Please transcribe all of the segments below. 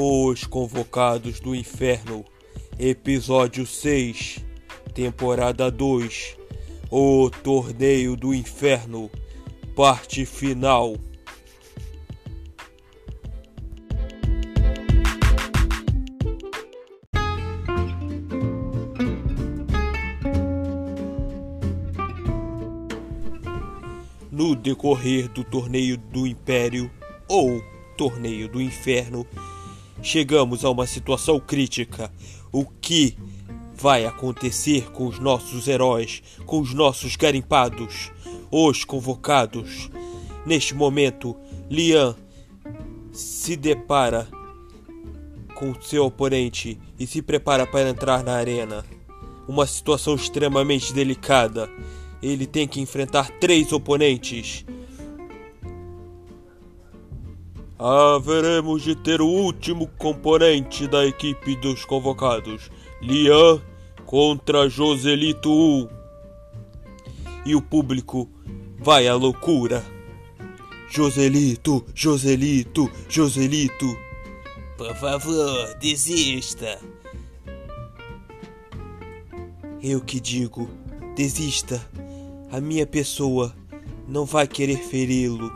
Os Convocados do Inferno, Episódio 6, Temporada 2, O Torneio do Inferno, Parte Final. No decorrer do Torneio do Império ou Torneio do Inferno, chegamos a uma situação crítica. O que vai acontecer com os nossos heróis, com os nossos garimpados, os convocados? Neste momento, Lian se depara com seu oponente e se prepara para entrar na arena. Uma situação extremamente delicada. Ele tem que enfrentar três oponentes. Haveremos de ter o último componente da equipe dos convocados, Lian contra Joselito 1. E o público vai à loucura. Joselito, Joselito, Joselito. Por favor, desista. Eu que digo, desista. A minha pessoa não vai querer feri-lo.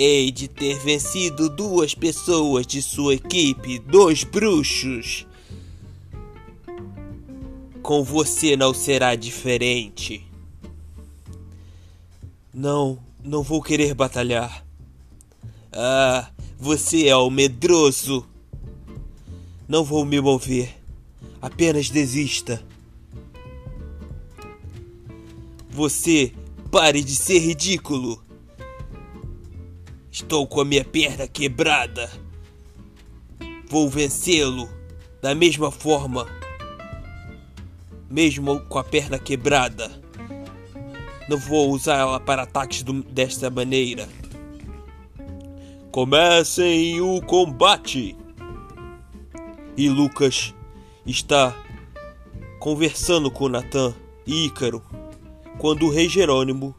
Hei de ter vencido duas pessoas de sua equipe, dois bruxos. Com você não será diferente. Não, não vou querer batalhar. Ah, você é o medroso. Não vou me mover. Apenas desista. Você pare de ser ridículo. Estou com a minha perna quebrada. Vou vencê-lo da mesma forma, mesmo com a perna quebrada. Não vou usar ela para ataques do, desta maneira. Comecem o combate! E Lucas está conversando com Natan e Ícaro quando o rei Jerônimo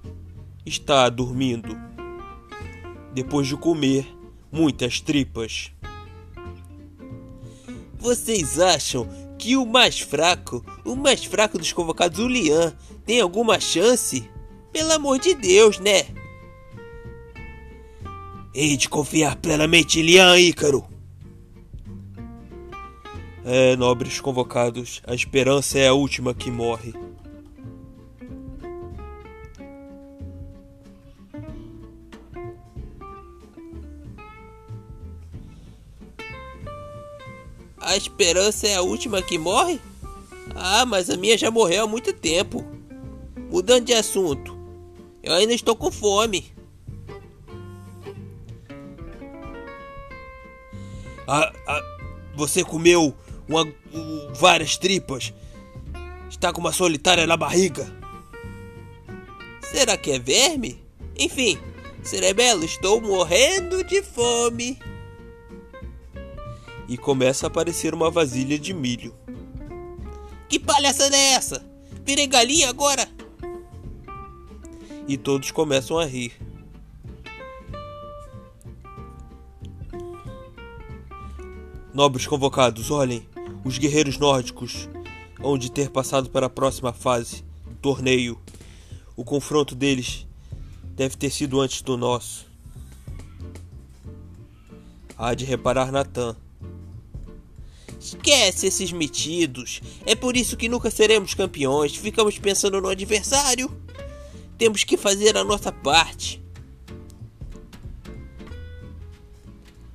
está dormindo. Depois de comer muitas tripas. Vocês acham que o mais fraco, o mais fraco dos convocados, o Lian, tem alguma chance? Pelo amor de Deus, né? Hei de confiar plenamente em Lian, Ícaro. É, nobres convocados, a esperança é a última que morre. A esperança é a última que morre? Ah, mas a minha já morreu há muito tempo. Mudando de assunto, eu ainda estou com fome. Ah, ah, você comeu uma, um, várias tripas. Está com uma solitária na barriga. Será que é verme? Enfim, Cerebelo, estou morrendo de fome. E começa a aparecer uma vasilha de milho. Que palhaçada é essa? Virei galinha agora? E todos começam a rir. Nobres convocados, olhem, os guerreiros nórdicos hão de ter passado para a próxima fase, torneio. O confronto deles deve ter sido antes do nosso. Há de reparar Natan. Esquece esses metidos. É por isso que nunca seremos campeões. Ficamos pensando no adversário. Temos que fazer a nossa parte.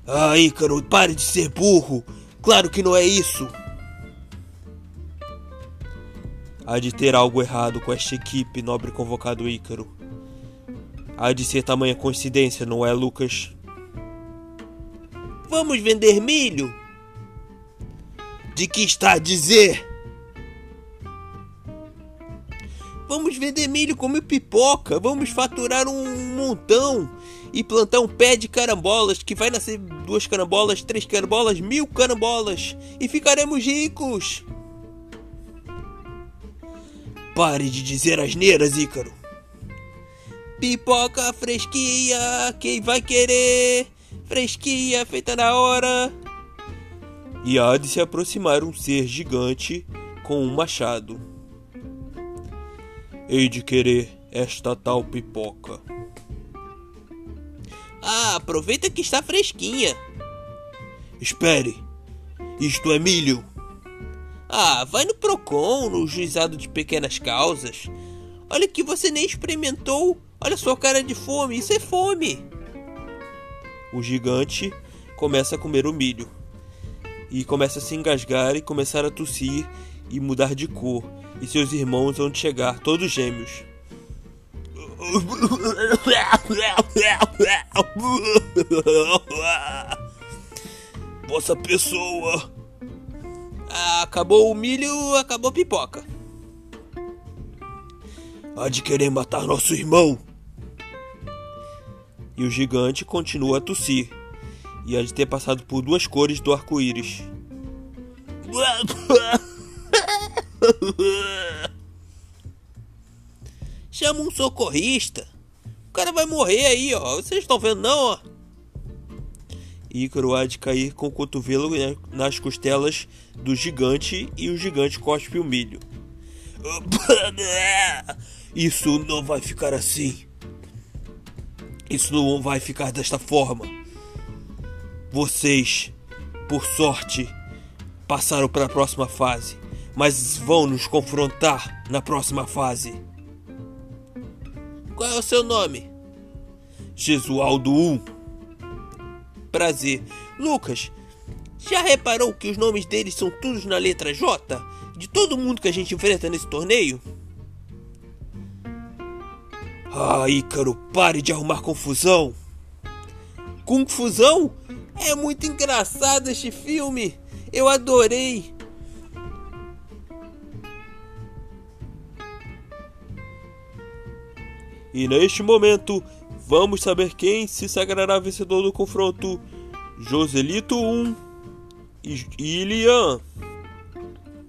Ah, Ícaro, pare de ser burro. Claro que não é isso. Há de ter algo errado com esta equipe, nobre convocado Ícaro. Há de ser tamanha coincidência, não é, Lucas? Vamos vender milho? De que está a dizer? Vamos vender milho como pipoca. Vamos faturar um montão e plantar um pé de carambolas que vai nascer duas carambolas, três carambolas, mil carambolas e ficaremos ricos. Pare de dizer asneiras, Ícaro. Pipoca fresquinha, quem vai querer? fresquinha, feita na hora. E há de se aproximar um ser gigante com um machado. Hei de querer esta tal pipoca. Ah, aproveita que está fresquinha. Espere, isto é milho. Ah, vai no Procon, no juizado de pequenas causas. Olha que você nem experimentou. Olha sua cara de fome, isso é fome. O gigante começa a comer o milho e começa a se engasgar e começar a tossir e mudar de cor. E seus irmãos vão chegar, todos gêmeos. Vossa pessoa. Ah, acabou o milho, acabou a pipoca. Há de querer matar nosso irmão. E o gigante continua a tossir. E há de ter passado por duas cores do arco-íris. Chama um socorrista. O cara vai morrer aí, ó. Vocês estão vendo não, ó? Ícaro há de cair com o cotovelo nas costelas do gigante e o gigante cospe o milho. Isso não vai ficar assim. Isso não vai ficar desta forma. Vocês, por sorte, passaram para a próxima fase, mas vão nos confrontar na próxima fase. Qual é o seu nome? Jesualdo 1. Prazer. Lucas, já reparou que os nomes deles são todos na letra J? De todo mundo que a gente enfrenta nesse torneio? Ah, Ícaro, pare de arrumar confusão. Confusão? É muito engraçado este filme. Eu adorei. E neste momento, vamos saber quem se sagrará vencedor do confronto: Joselito 1 e Ilian.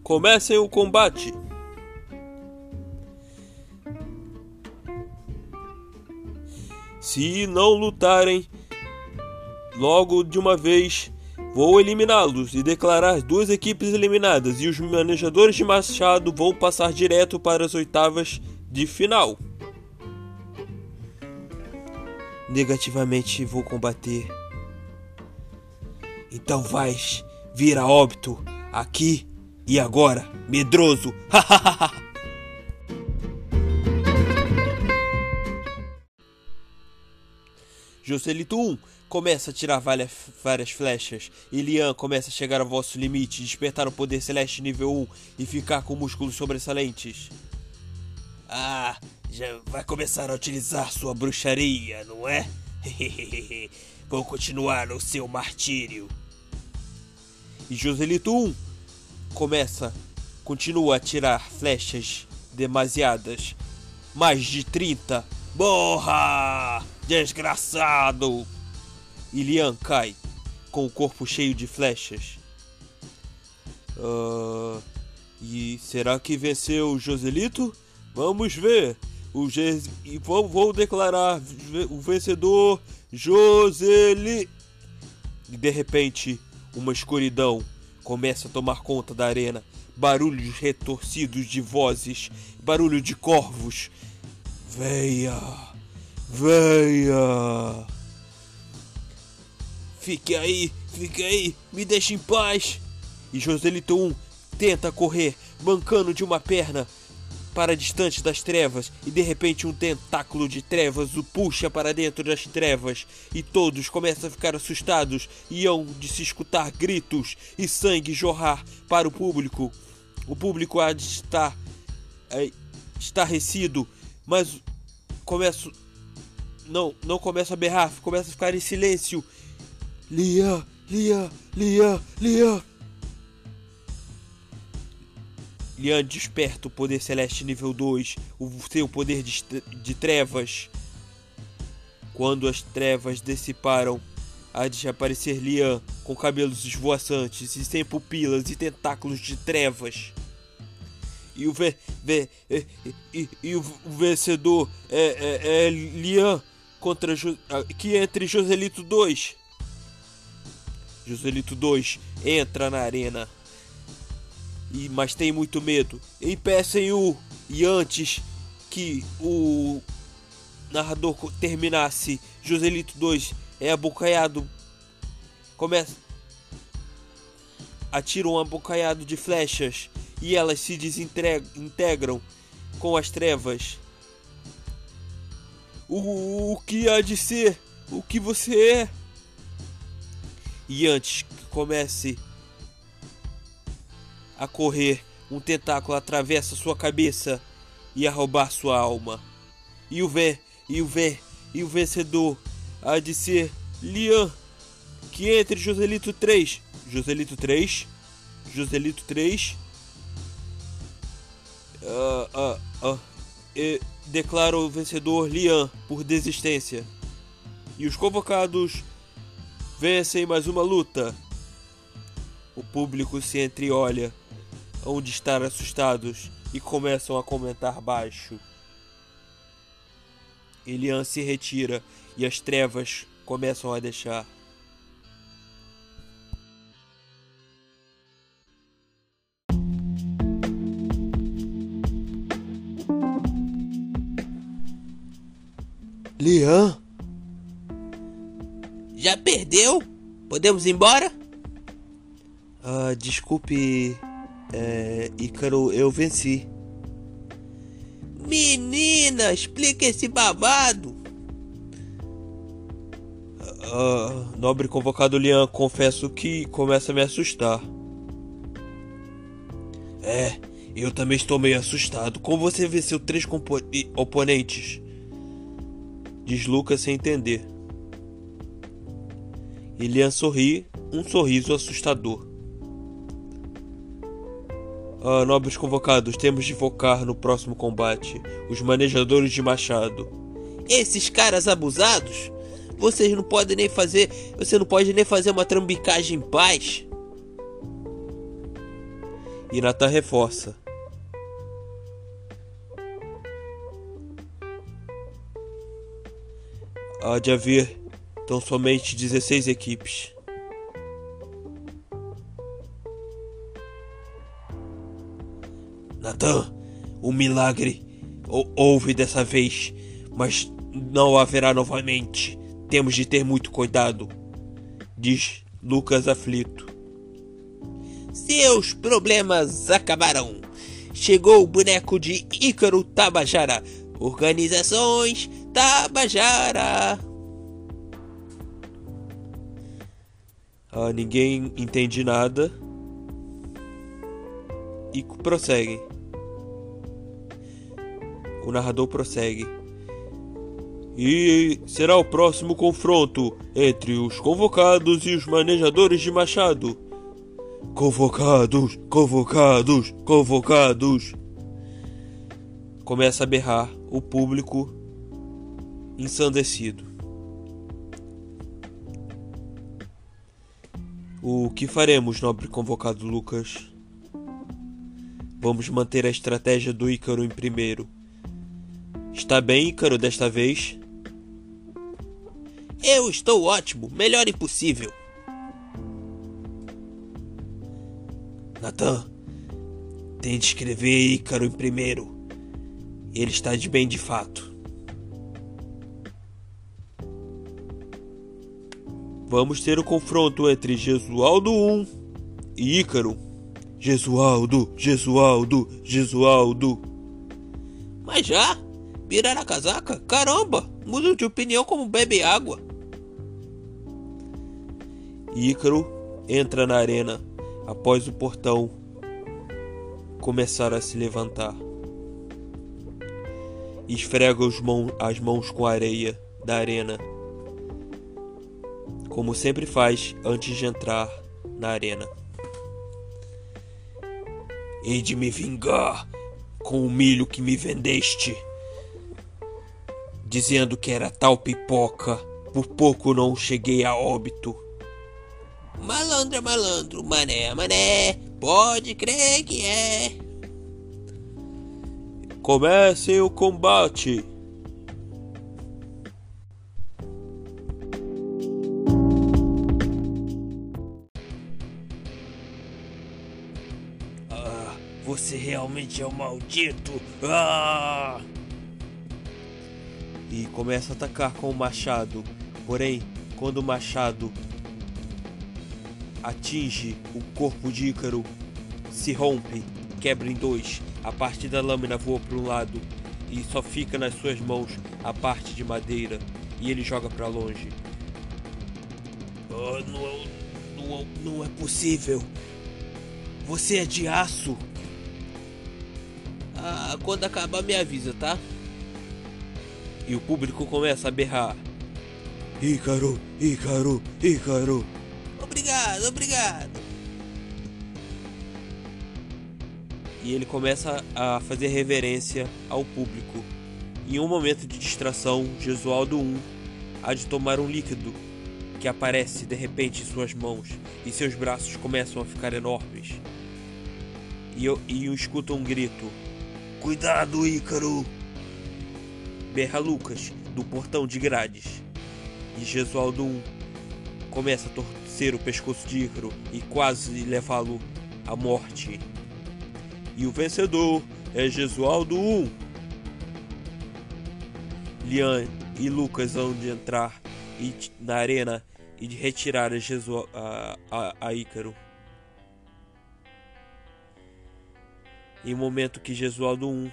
Comecem o combate. Se não lutarem logo de uma vez, vou eliminá-los e declarar duas equipes eliminadas, e os manejadores de machado vão passar direto para as oitavas de final. Negativamente vou combater. Então vais vir a óbito aqui e agora, medroso. Joselito 1 começa a tirar várias flechas. Ilian começa a chegar ao vosso limite, despertar o poder celeste nível 1 e ficar com músculos sobressalentes. Ah, já vai começar a utilizar sua bruxaria, não é? Vou continuar o seu martírio. E Joselito 1 começa, continua a tirar flechas demasiadas. Mais de 30. Borra! Desgraçado! Ilian cai, com o corpo cheio de flechas. Uh, e será que venceu Joselito? Vamos ver. O Ge e vou, vou declarar o vencedor Joseli. E de repente, uma escuridão começa a tomar conta da arena. Barulhos retorcidos de vozes, barulho de corvos. Venha, venha. Fique aí, fique aí, me deixe em paz. E Joselito 1 tenta correr, bancando de uma perna, para distante das trevas e de repente um tentáculo de trevas o puxa para dentro das trevas e todos começam a ficar assustados e hão de se escutar gritos e sangue jorrar para o público. O público há de estar é, estarrecido, mas começa não não começa a berrar, começa a ficar em silêncio. Lia, Lia, Lia, Lia. Lian desperta o poder celeste nível 2, o seu poder de, de trevas. Quando as trevas dissiparam, há de aparecer Lian com cabelos esvoaçantes e sem pupilas e tentáculos de trevas. E o, ve, ve, e, e, e o vencedor é, é, é Lian contra que é entre Joselito 2. Joselito 2 entra na arena. E, mas tem muito medo. Impeçem-o. E antes que o narrador terminasse, Joselito 2 é abocanhado. Começa. Atira um abocanhado de flechas. E elas se desintegram com as trevas. O, o que há de ser? O que você é? E antes que comece a correr, um tentáculo atravessa sua cabeça e a roubar sua alma. E o vé, e o vé, e o vencedor há de ser Lian, que entre Joselito 3, Joselito 3, Joselito 3, uh, uh, uh, e declara o vencedor Lian por desistência. E os convocados vencem mais uma luta. O público se entreolha, onde estar assustados, e começam a comentar baixo. Elian se retira e as trevas começam a deixar. Perdeu? Podemos ir embora? Ah, desculpe, é, Ícaro, eu venci. Menina, explica esse babado. Ah, nobre convocado Lian, confesso que começa a me assustar. É, eu também estou meio assustado. Como você venceu três oponentes? Diz Lucas sem entender. Elian sorri, um sorriso assustador. Ah, nobres convocados, temos de focar no próximo combate. Os manejadores de machado. Esses caras abusados? Vocês não podem nem fazer. Você não pode nem fazer uma trambicagem em paz. Nathan reforça. Há de haver tão somente 16 equipes. Natan, o milagre houve dessa vez, mas não haverá novamente. Temos de ter muito cuidado, diz Lucas aflito. Seus problemas acabaram. Chegou o boneco de Ícaro Tabajara. Organizações Tabajara. Ah, ninguém entende nada e prossegue. O narrador prossegue. E será o próximo confronto entre os convocados e os manejadores de machado. Convocados, convocados, convocados. Começa a berrar o público ensandecido. O que faremos, nobre convocado Lucas? Vamos manter a estratégia do Ícaro em primeiro. Está bem, Ícaro, desta vez? Eu estou ótimo, melhor impossível. Natan, tente escrever Ícaro em primeiro. Ele está de bem de fato. Vamos ter o confronto entre Jesualdo 1 e Ícaro. Jesualdo, Jesualdo, Jesualdo. Mas já? Virar a casaca? Caramba, muda de opinião como bebe água. Ícaro entra na arena após o portão começar a se levantar. Esfrega as mãos com a areia da arena como sempre faz antes de entrar na arena. Hei de me vingar com o milho que me vendeste, dizendo que era tal pipoca, por pouco não cheguei a óbito. Malandro é malandro, mané é mané, pode crer que é. Comece o combate. Você realmente é um maldito! Ah! E começa a atacar com o machado. Porém, quando o machado atinge o corpo de Ícaro, se rompe, quebra em dois. A parte da lâmina voa para um lado e só fica nas suas mãos a parte de madeira e ele joga para longe. Oh, não, não, não é possível. Você é de aço. Quando acabar me avisa, tá? E o público começa a berrar. Ícaro, Ícaro, Ícaro. Obrigado, obrigado. E ele começa a fazer reverência ao público. Em um momento de distração, Jesualdo I há de tomar um líquido que aparece de repente em suas mãos e seus braços começam a ficar enormes. E eu, e eu escuto um grito: Cuidado, Ícaro! Berra Lucas, do portão de grades. E Jesualdo I começa a torcer o pescoço de Ícaro e quase levá-lo à morte. E o vencedor é Jesualdo I. Lian e Lucas vão de entrar na arena e de retirar a, Jesu, a, a, a Ícaro. Em momento que Jesualdo I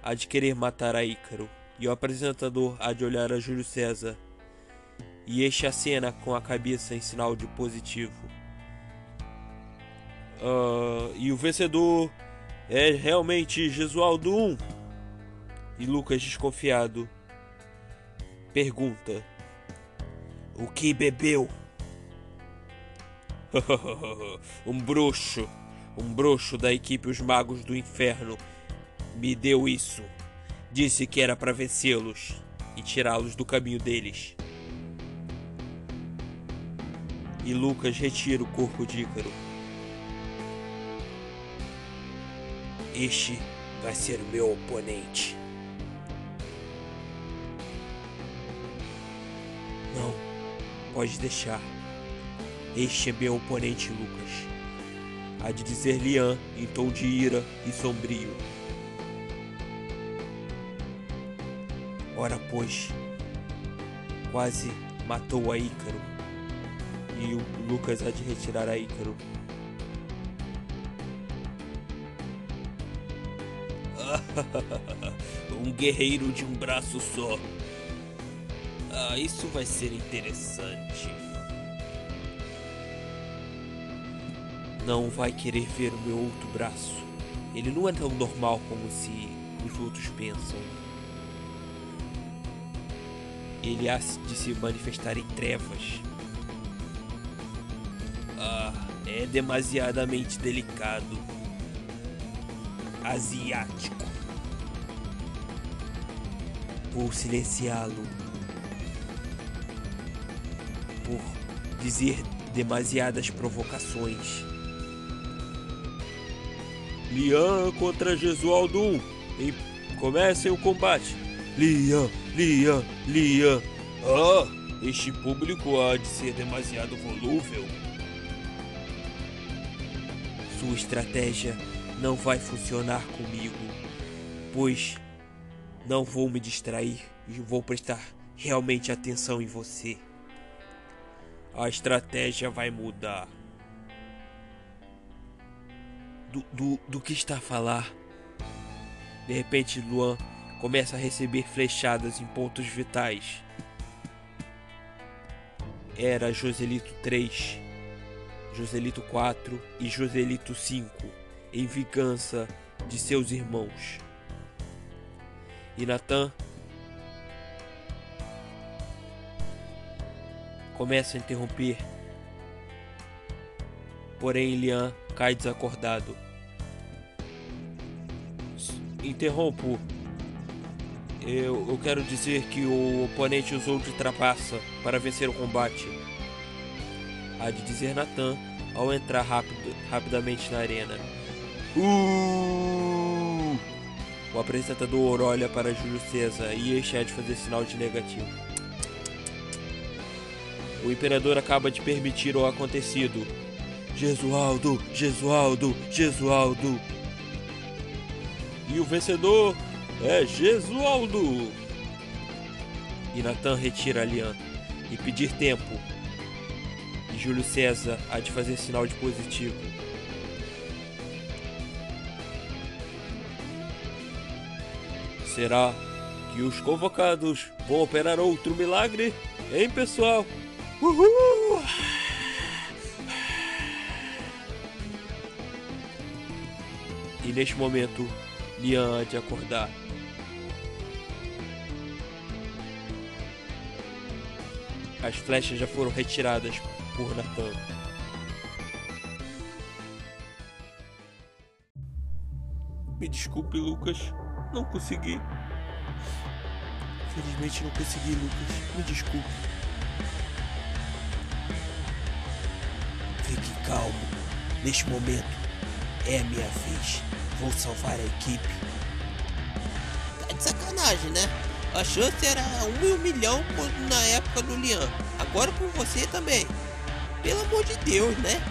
há de querer matar a Ícaro, e o apresentador há de olhar a Júlio César, e este acena com a cabeça em sinal de positivo. Uh, e o vencedor é realmente Jesualdo I. E Lucas, desconfiado, pergunta: O que bebeu? um bruxo, um bruxo da equipe Os Magos do Inferno me deu isso. Disse que era para vencê-los e tirá-los do caminho deles. E Lucas retira o corpo de Ícaro. Este vai ser meu oponente. Não, pode deixar. Este é meu oponente, Lucas. Há de dizer Lian em tom de ira e sombrio. Ora, pois, quase matou a Ícaro. E o Lucas há de retirar a Ícaro. um guerreiro de um braço só. Ah, isso vai ser interessante. Não vai querer ver o meu outro braço. Ele não é tão normal como se os outros pensam. Ele há de se manifestar em trevas. Ah, é demasiadamente delicado. Asiático. Vou silenciá-lo por dizer demasiadas provocações. Lian contra Jesualdo. E comecem o combate. Lian, Lian, Lian. Ah, este público há de ser demasiado volúvel. Sua estratégia não vai funcionar comigo, pois não vou me distrair e vou prestar realmente atenção em você. A estratégia vai mudar. Do, do, do que está a falar? De repente, Luan começa a receber flechadas em pontos vitais. Era Joselito 3, Joselito 4 e Joselito 5 em vingança de seus irmãos. E Natan começa a interromper. Porém, Lian cai desacordado. Interrompo. Eu, eu quero dizer que o oponente usou de trapaça para vencer o combate. Há de dizer Nathan ao entrar rápido, rapidamente na arena. Uh! O apresentador olha para Júlio César e este há de fazer sinal de negativo. O imperador acaba de permitir o acontecido. Jesualdo, Jesualdo, Jesualdo. E o vencedor é Jesualdo. E Natan retira a Lian e pedir tempo. E Júlio César há de fazer sinal de positivo. Será que os convocados vão operar outro milagre? Hein, pessoal? Uhul! Neste momento, Lian de acordar. As flechas já foram retiradas por Natan. Me desculpe, Lucas. Não consegui. Felizmente não consegui, Lucas. Me desculpe. Fique calmo. Neste momento é a minha vez. Vou salvar a equipe. Tá de sacanagem, né? A chance era um em milhão na época do Lian. Agora com você também. Pelo amor de Deus, né?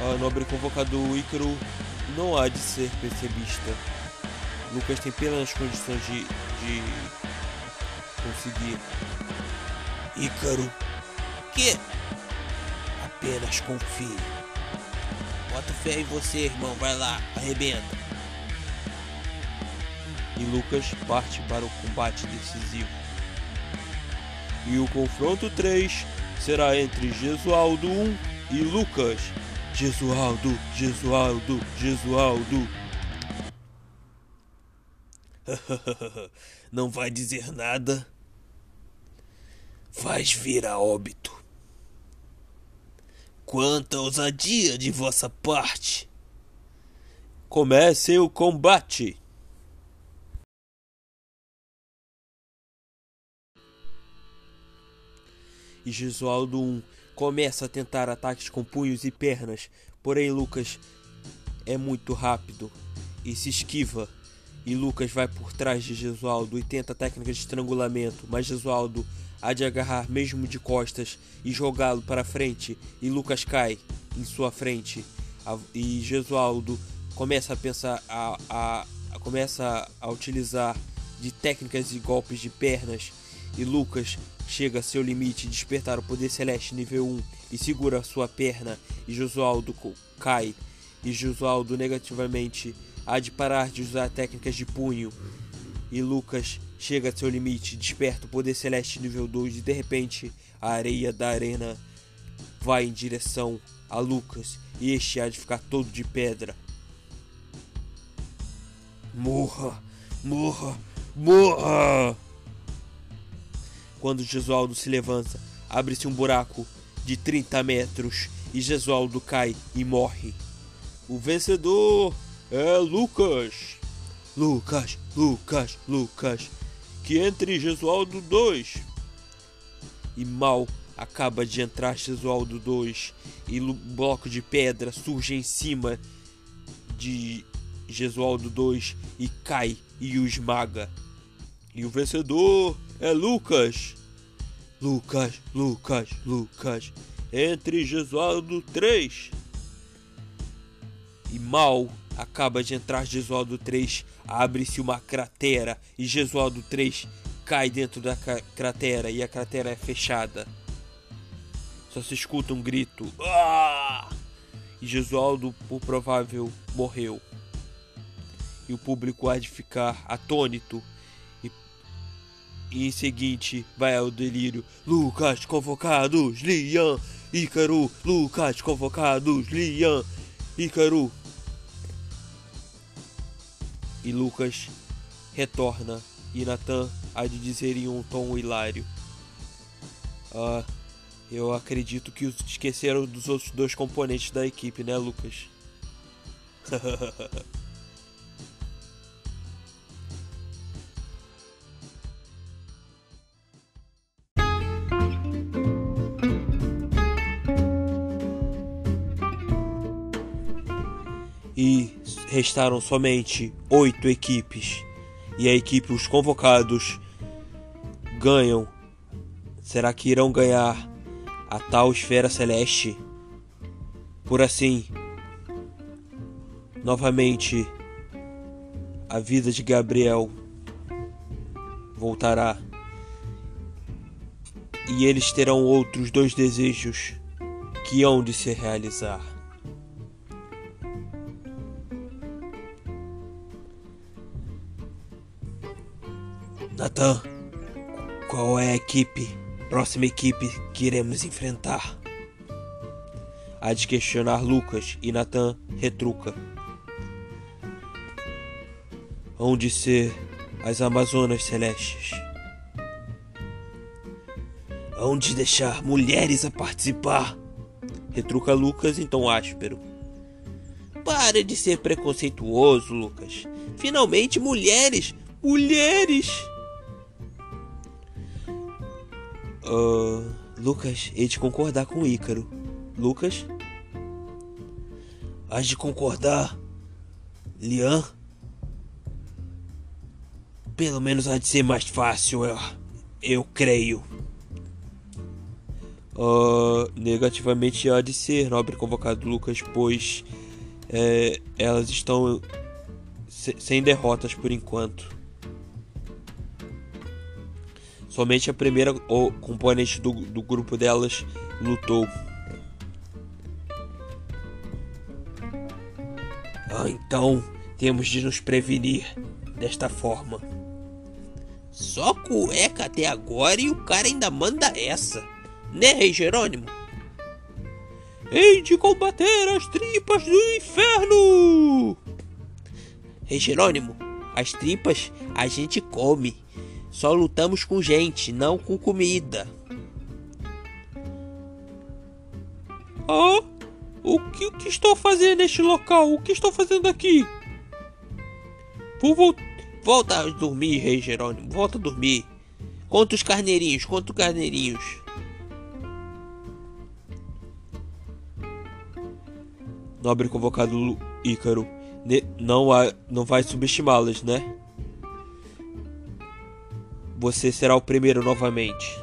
A nobre convocado Ícaro não há de ser pessimista. Lucas tem plenas condições de, de conseguir. Ícaro, que? Apenas confie. Bota fé em você, irmão. Vai lá, arrebenta. E Lucas parte para o combate decisivo. E o confronto 3 será entre Jesualdo 1 e Lucas. Jesualdo, Jesualdo, Jesualdo. Não vai dizer nada? Vais vir a óbito. Quanta ousadia de vossa parte! Comece o combate! E Jesualdo 1 começa a tentar ataques com punhos e pernas, porém Lucas é muito rápido e se esquiva. E Lucas vai por trás de Jesualdo e tenta a técnica de estrangulamento, mas Jesualdo há de agarrar mesmo de costas e jogá-lo para frente, e Lucas cai em sua frente. E Jesualdo começa a pensar, a, a, a começa a utilizar de técnicas e golpes de pernas, e Lucas chega a seu limite, despertar o poder celeste nível 1 e segura sua perna, e Josualdo cai, e Josualdo negativamente há de parar de usar técnicas de punho, e Lucas chega a seu limite, desperta o poder celeste nível 2 e de repente a areia da arena vai em direção a Lucas e este há de ficar todo de pedra. Morra, morra, morra! Quando Jesualdo se levanta, abre-se um buraco de 30 metros e Jesualdo cai e morre. O vencedor é Lucas. Lucas, Lucas, Lucas. Que entre Jesualdo 2. E mal acaba de entrar Jesualdo 2 e o bloco de pedra surge em cima de Jesualdo 2 e cai e o esmaga. E o vencedor é Lucas. Lucas, Lucas, Lucas. Entre Jesualdo 3 e Mal acaba de entrar Jesualdo 3, abre-se uma cratera e Jesualdo 3 cai dentro da cratera e a cratera é fechada. Só se escuta um grito. Ah! E Jesualdo, por provável, morreu. E o público há de ficar atônito e em seguinte vai ao delírio. Lucas convocados, Lian, Ícaro, Lucas convocados, Lian, Ícaro. E Lucas retorna e Nathan há de dizer em um tom hilário. Ah, eu acredito que esqueceram dos outros dois componentes da equipe, né, Lucas? restaram somente oito equipes. E a equipe, os convocados, ganham. Será que irão ganhar a tal esfera celeste? Por assim, Novamente, a vida de Gabriel voltará. E eles terão outros dois desejos que hão de se realizar. Natan, qual é a equipe, próxima equipe que iremos enfrentar? Há de questionar Lucas e Natan retruca. Hão de ser as Amazonas Celestes. Hão de deixar mulheres a participar. Retruca Lucas em tom áspero. Para de ser preconceituoso, Lucas. Finalmente, mulheres! Mulheres! Uh, Lucas, hei de concordar com o Ícaro. Lucas? Há de concordar. Lian? Pelo menos há de ser mais fácil, eu, eu creio. Uh, negativamente há de ser, nobre convocado Lucas, pois é, elas estão se, sem derrotas por enquanto. Somente a primeira componente do, do grupo delas lutou. Ah, então temos de nos prevenir desta forma. Só cueca até agora e o cara ainda manda essa, né, Rei Jerônimo? Hei de combater as tripas do inferno! Rei Jerônimo, as tripas a gente come. Só lutamos com gente, não com comida. Ah, o que, o que estou fazendo neste local? O que estou fazendo aqui? Vou voltar. Volta a dormir, Rei Jerônimo. Volta a dormir. Conta os carneirinhos, conta os carneirinhos. Nobre convocado Ícaro, não, há, não vai subestimá-las, né? Você será o primeiro novamente.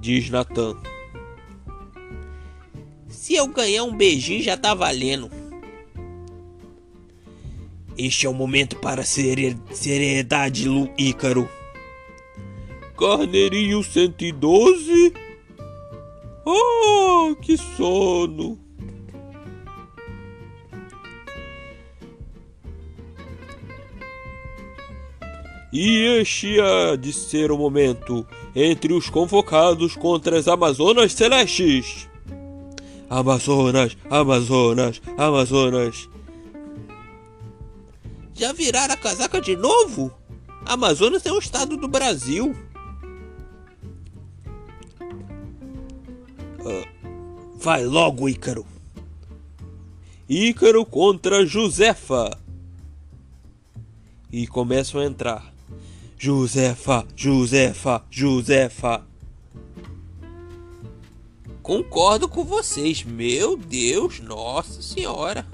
Diz Natan. Se eu ganhar um beijinho já tá valendo. Este é o momento para ser seriedade, Ícaro. Carneirinho 112? Oh, que sono! E este há de ser o momento entre os convocados contra as Amazonas Celestes. Amazonas, Amazonas, Amazonas. Já viraram a casaca de novo? Amazonas é um estado do Brasil. Uh, vai logo, Ícaro. Ícaro contra Josefa. E começam a entrar. Josefa, Josefa, Josefa. Concordo com vocês, meu Deus, nossa senhora.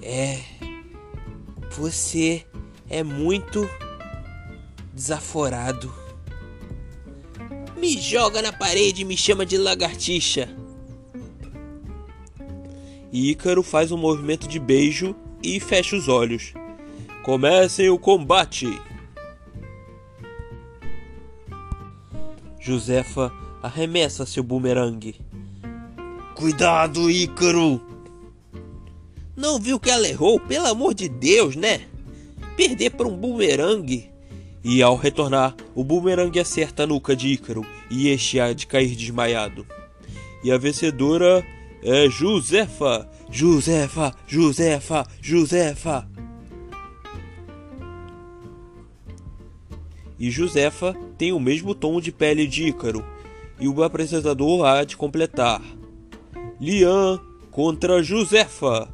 É. Você é muito desaforado. Me joga na parede e me chama de lagartixa. Ícaro faz um movimento de beijo e fecha os olhos. Comecem o combate! Josefa arremessa seu bumerangue. Cuidado, Ícaro! Não viu que ela errou? Pelo amor de Deus, né? Perder para um bumerangue. E ao retornar, o bumerangue acerta a nuca de Ícaro e este há de cair desmaiado. E a vencedora é Josefa, Josefa, Josefa, Josefa. E Josefa tem o mesmo tom de pele de Ícaro, e o apresentador há de completar. Lian contra Josefa.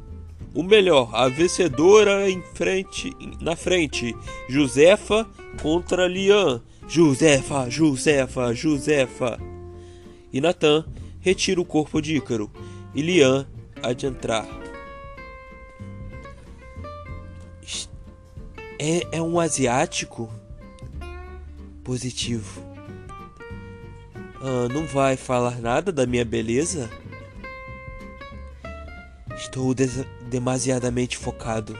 O melhor, a vencedora em frente, na frente. Josefa contra Lian. Josefa, Josefa, Josefa. E Natan retira o corpo de Ícaro Lian há de entrar. É, é um asiático? Positivo. Ah, não vai falar nada da minha beleza? Estou demasiadamente focado.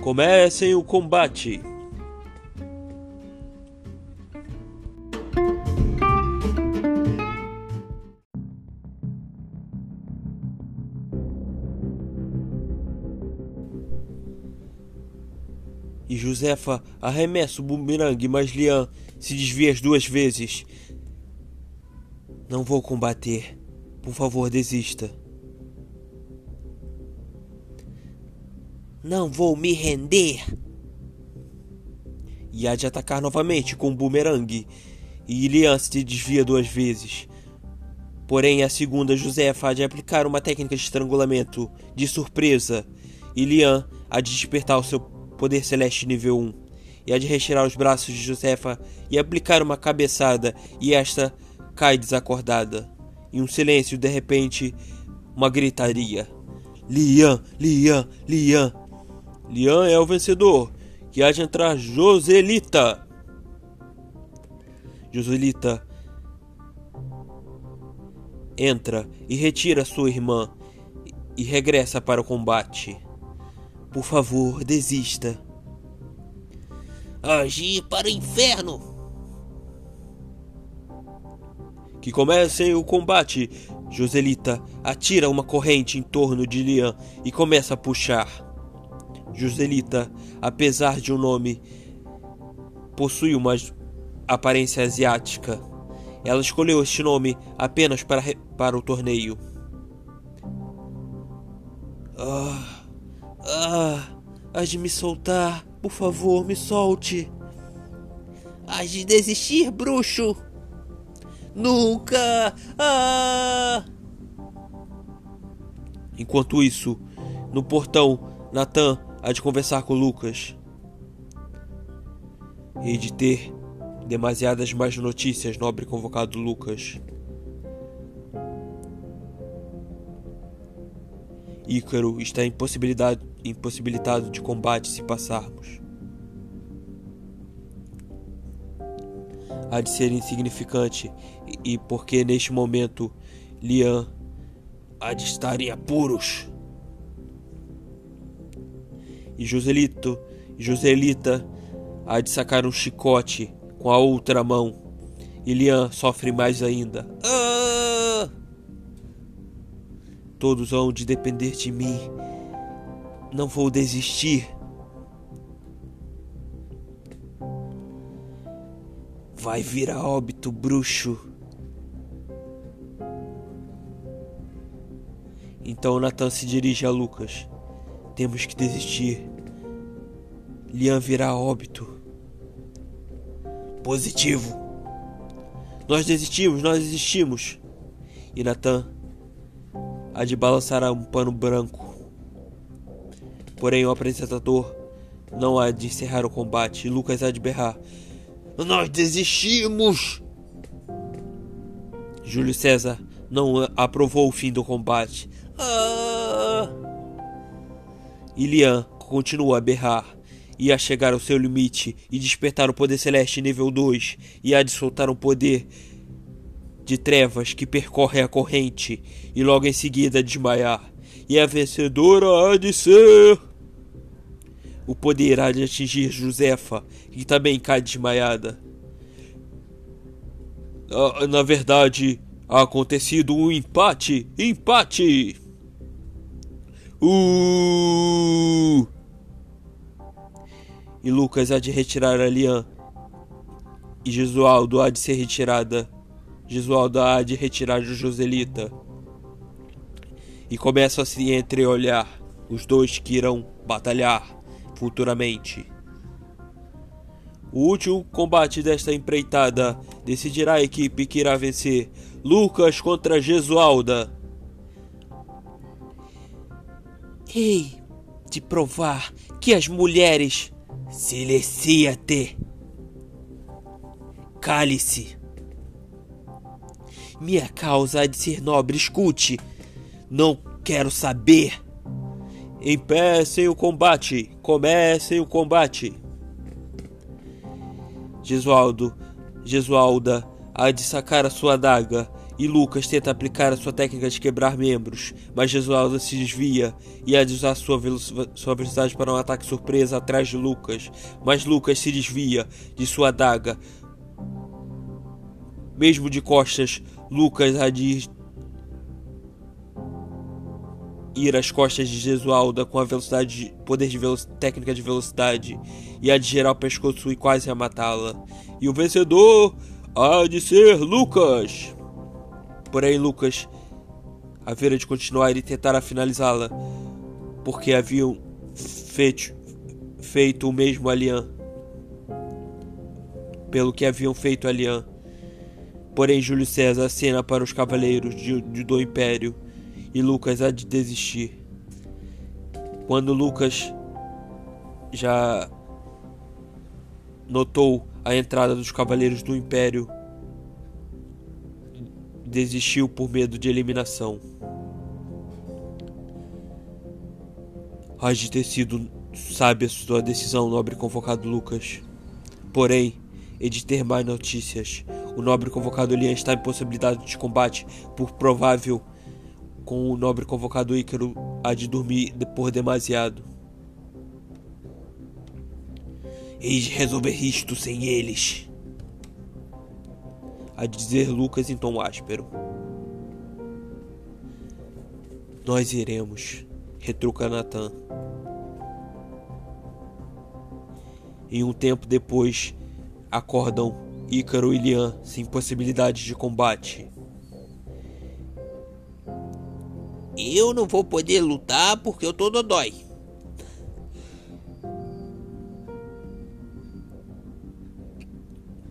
Comecem o combate! Josefa arremessa o bumerangue, mas Lian se desvia as duas vezes. Não vou combater. Por favor, desista. Não vou me render. E há de atacar novamente com o bumerangue. E Lian se desvia duas vezes. Porém, a segunda Josefa há de aplicar uma técnica de estrangulamento de surpresa. E Lian há de despertar o seu poder celeste nível 1. E há de retirar os braços de Josefa e aplicar uma cabeçada. E esta cai desacordada. E um silêncio, de repente, uma gritaria. Lian, Lian, Lian. Lian é o vencedor. Que há de entrar Joselita. Joselita entra e retira sua irmã e regressa para o combate. Por favor, desista. Agir para o inferno! Que comecem o combate. Joselita atira uma corrente em torno de Lian e começa a puxar. Joselita, apesar de um nome, possui uma aparência asiática. Ela escolheu este nome apenas para, para o torneio. Ah, ah, há de me soltar. Por favor, me solte. Há de desistir, bruxo. Nunca! Ah! Enquanto isso, no portão, Nathan há de conversar com Lucas. E de ter demasiadas mais notícias, nobre convocado Lucas. Ícaro está impossibilitado de combate se passarmos. há de ser insignificante e porque neste momento Lian há de estar em apuros. E Joselito, Joselita há de sacar um chicote com a outra mão. E Lian sofre mais ainda. Ah! Todos hão de depender de mim. Não vou desistir. Vai vir a óbito, bruxo. Então Nathan se dirige a Lucas. Temos que desistir. Lian virá óbito. Positivo. Nós desistimos, nós desistimos. E Nathan há de balançar um pano branco. Porém, o apresentador não há de encerrar o combate. Lucas há de berrar: nós desistimos! Júlio César não aprovou o fim do combate. Ah! Ilian continua a berrar e a chegar ao seu limite e despertar o poder celeste nível 2 e a de soltar um poder de trevas que percorre a corrente e logo em seguida desmaiar. E a vencedora há de ser o poder irá de atingir Josefa, que também cai desmaiada. Ah, na verdade, ha acontecido um empate. Empate! Uh! E Lucas há de retirar a Lian. E Jesualdo há de ser retirada. Jesualdo há de retirar Joselita. E começam a se entreolhar os dois que irão batalhar futuramente. O último combate desta empreitada decidirá a equipe que irá vencer. Lucas contra Gesualda. Ei, de provar que as mulheres silencia-te. Cale-se. Minha causa há de ser nobre, escute. Não quero saber. Empecem o combate! Comecem o combate! Gesualdo, Gesualda há de sacar a sua adaga e Lucas tenta aplicar a sua técnica de quebrar membros, mas Jesualdo se desvia e há de usar sua, sua velocidade para um ataque surpresa atrás de Lucas, mas Lucas se desvia de sua adaga. Mesmo de costas, Lucas há de ir às costas de Jesualda com a velocidade, poder de técnica de velocidade e há de gerar o pescoço e quase a matá-la. E o vencedor há de ser Lucas. Porém, Lucas haveria de continuar e tentar finalizá-la, porque haviam feito, feito o mesmo a Lian. Pelo que haviam feito a Lian. Porém, Júlio César acena para os cavaleiros de, de, do Império e Lucas há de desistir. Quando Lucas já notou a entrada dos cavaleiros do Império, desistiu por medo de eliminação. Há de ter sido sábia sua decisão, nobre convocado Lucas. Porém, e de ter mais notícias. O nobre convocado Lian está em possibilidade de combate por provável com o nobre convocado Ícaro há de dormir por demasiado. Eis de resolver isto sem eles a dizer Lucas em tom áspero. Nós iremos, retruca Natan. E um tempo depois, acordam Ícaro e Lian sem possibilidade de combate. Eu não vou poder lutar porque eu tô dodói.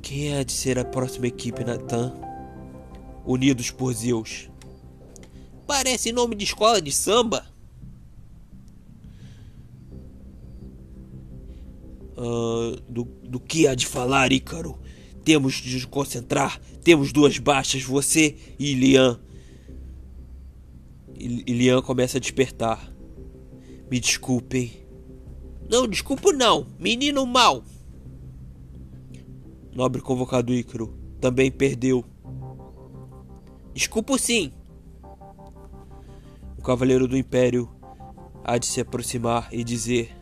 Quem é de ser a próxima equipe, Natan? Unidos por Zeus. Parece nome de escola de samba. Uh, do, do que há de falar, Ícaro? Temos de nos concentrar. Temos duas baixas, você e Lian. E Lian começa a despertar. Me desculpem. Não desculpo não, menino mau nobre convocado Ícaro, também perdeu. Desculpo sim. O cavaleiro do Império há de se aproximar e dizer: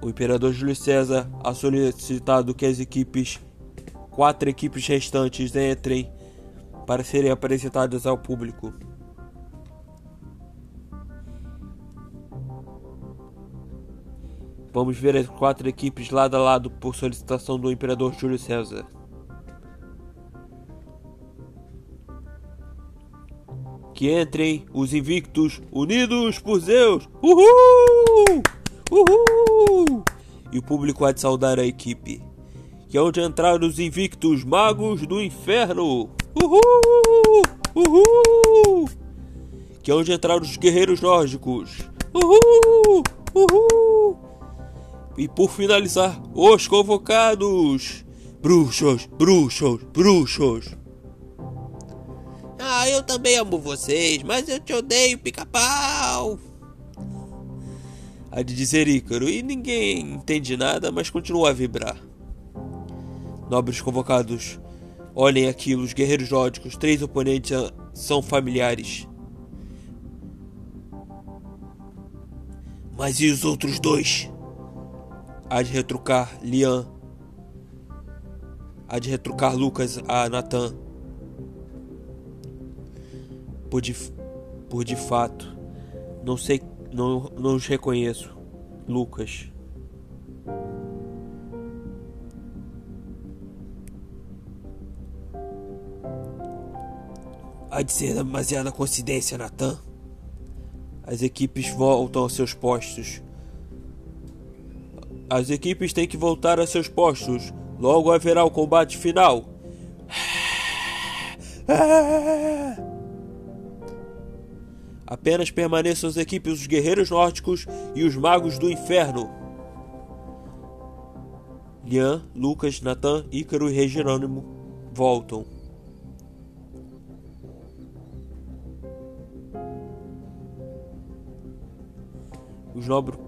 O imperador Júlio César ha solicitado que as equipes, quatro equipes restantes, entrem para serem apresentadas ao público. Vamos ver as quatro equipes lado a lado por solicitação do imperador Júlio César. Que entrem os invictos unidos por Zeus! Uhul! Uhul! E o público há de saudar a equipe. Que é onde entraram os invictos magos do inferno! Uhul! Uhul! Que é onde entraram os guerreiros nórdicos! Uhul! Uhul! E por finalizar, os convocados. Bruxos, bruxos, bruxos. Ah, eu também amo vocês, mas eu te odeio, pica-pau. Há de dizer Ícaro, e ninguém entende nada, mas continua a vibrar. Nobres convocados, olhem aquilo, os guerreiros nórdicos, três oponentes são familiares. Mas e os outros dois? há de retrucar Lian, há de retrucar Lucas a Nathan. Por de, por de fato, não sei, não, não os reconheço, Lucas. Há de ser demasiada coincidência, Nathan. As equipes voltam aos seus postos. As equipes têm que voltar a seus postos. Logo haverá o combate final. Apenas permaneçam as equipes dos guerreiros nórdicos e os magos do inferno. Lian, Lucas, Natan, Ícaro e Rei Jerônimo voltam. Os nobres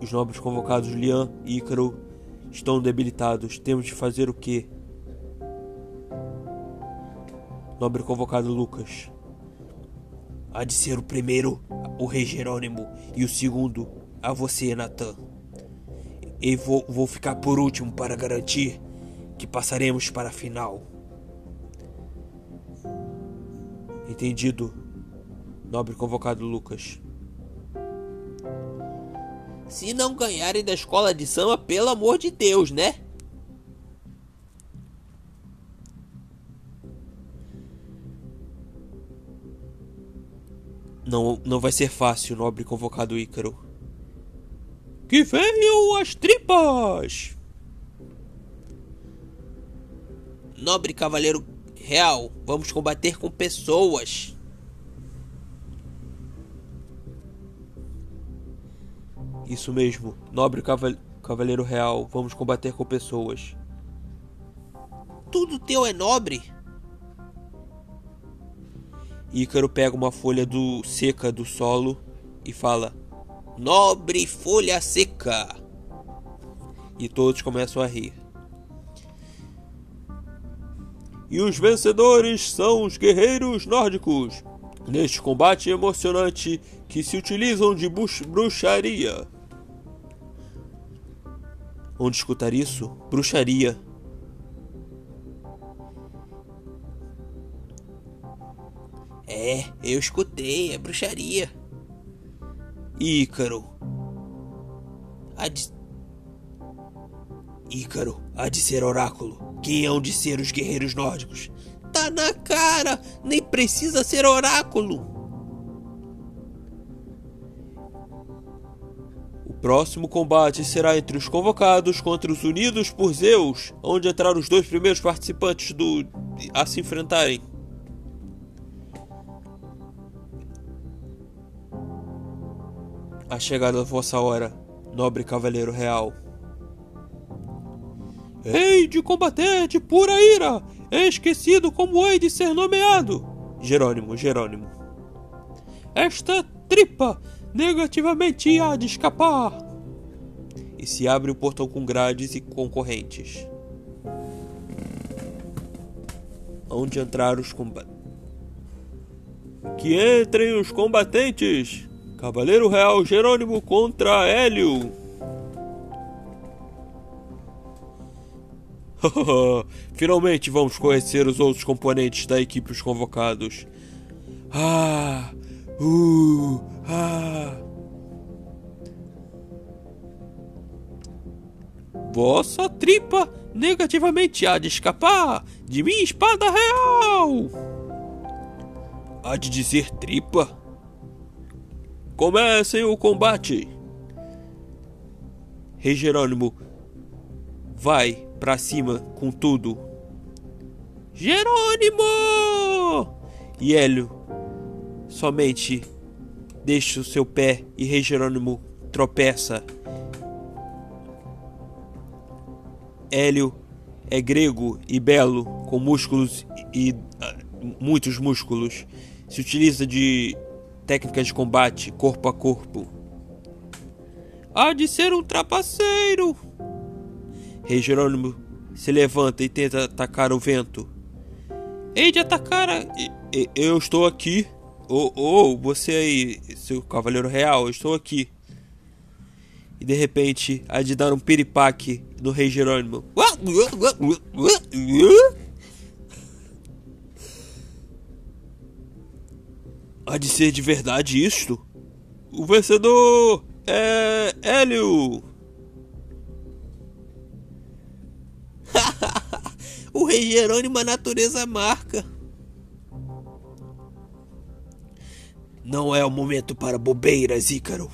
os nobres convocados Lian e Ícaro estão debilitados. Temos de fazer o que? Nobre convocado Lucas. Há de ser o primeiro o rei Jerônimo e o segundo a você, Natan. E vou, vou ficar por último para garantir que passaremos para a final. Entendido, nobre convocado Lucas. Se não ganharem da escola de samba, pelo amor de Deus, né? Não, não vai ser fácil, nobre convocado Ícaro. Que venham as tripas! Nobre cavaleiro real, vamos combater com pessoas. Isso mesmo, nobre cavaleiro real, vamos combater com pessoas. Tudo teu é nobre? Ícaro pega uma folha do seca do solo e fala: Nobre folha seca. E todos começam a rir. E os vencedores são os guerreiros nórdicos. Neste combate emocionante que se utilizam de bruxaria. Onde escutar isso? Bruxaria É, eu escutei, é bruxaria. Ícaro. Há de... Ícaro, há de ser oráculo. Quem hão de ser os guerreiros nórdicos? Tá na cara! Nem precisa ser oráculo! Próximo combate será entre os convocados contra os unidos por Zeus, onde entraram os dois primeiros participantes do a se enfrentarem. a chegada da vossa hora, nobre cavaleiro real. Hei de combater de pura ira, esquecido como hei de ser nomeado. Jerônimo, Jerônimo. Esta tripa negativamente há de escapar. E se abre o portão com grades e concorrentes. Onde entrar os combatentes. Que entrem os combatentes! Cavaleiro Real Jerônimo contra Hélio. Finalmente vamos conhecer os outros componentes da equipe os convocados. Ah! Uh! Ah! Vossa tripa negativamente há de escapar de minha espada real! Há de dizer tripa? Comecem o combate! Rei Jerônimo vai para cima com tudo. Jerônimo! E Hélio somente deixa o seu pé e Rei Jerônimo tropeça. Hélio é grego e belo, com músculos e, e uh, muitos músculos. Se utiliza de técnicas de combate corpo a corpo. Há de ser um trapaceiro! Rei Jerônimo se levanta e tenta atacar o vento. Hei de atacar a... Eu estou aqui. Ou oh, você aí, seu cavaleiro real, estou aqui. E de repente há de dar um piripaque no Rei Jerônimo. Há de ser de verdade isto? O vencedor é Hélio! o rei Jerônimo a natureza marca. Não é o momento para bobeiras, Ícaro.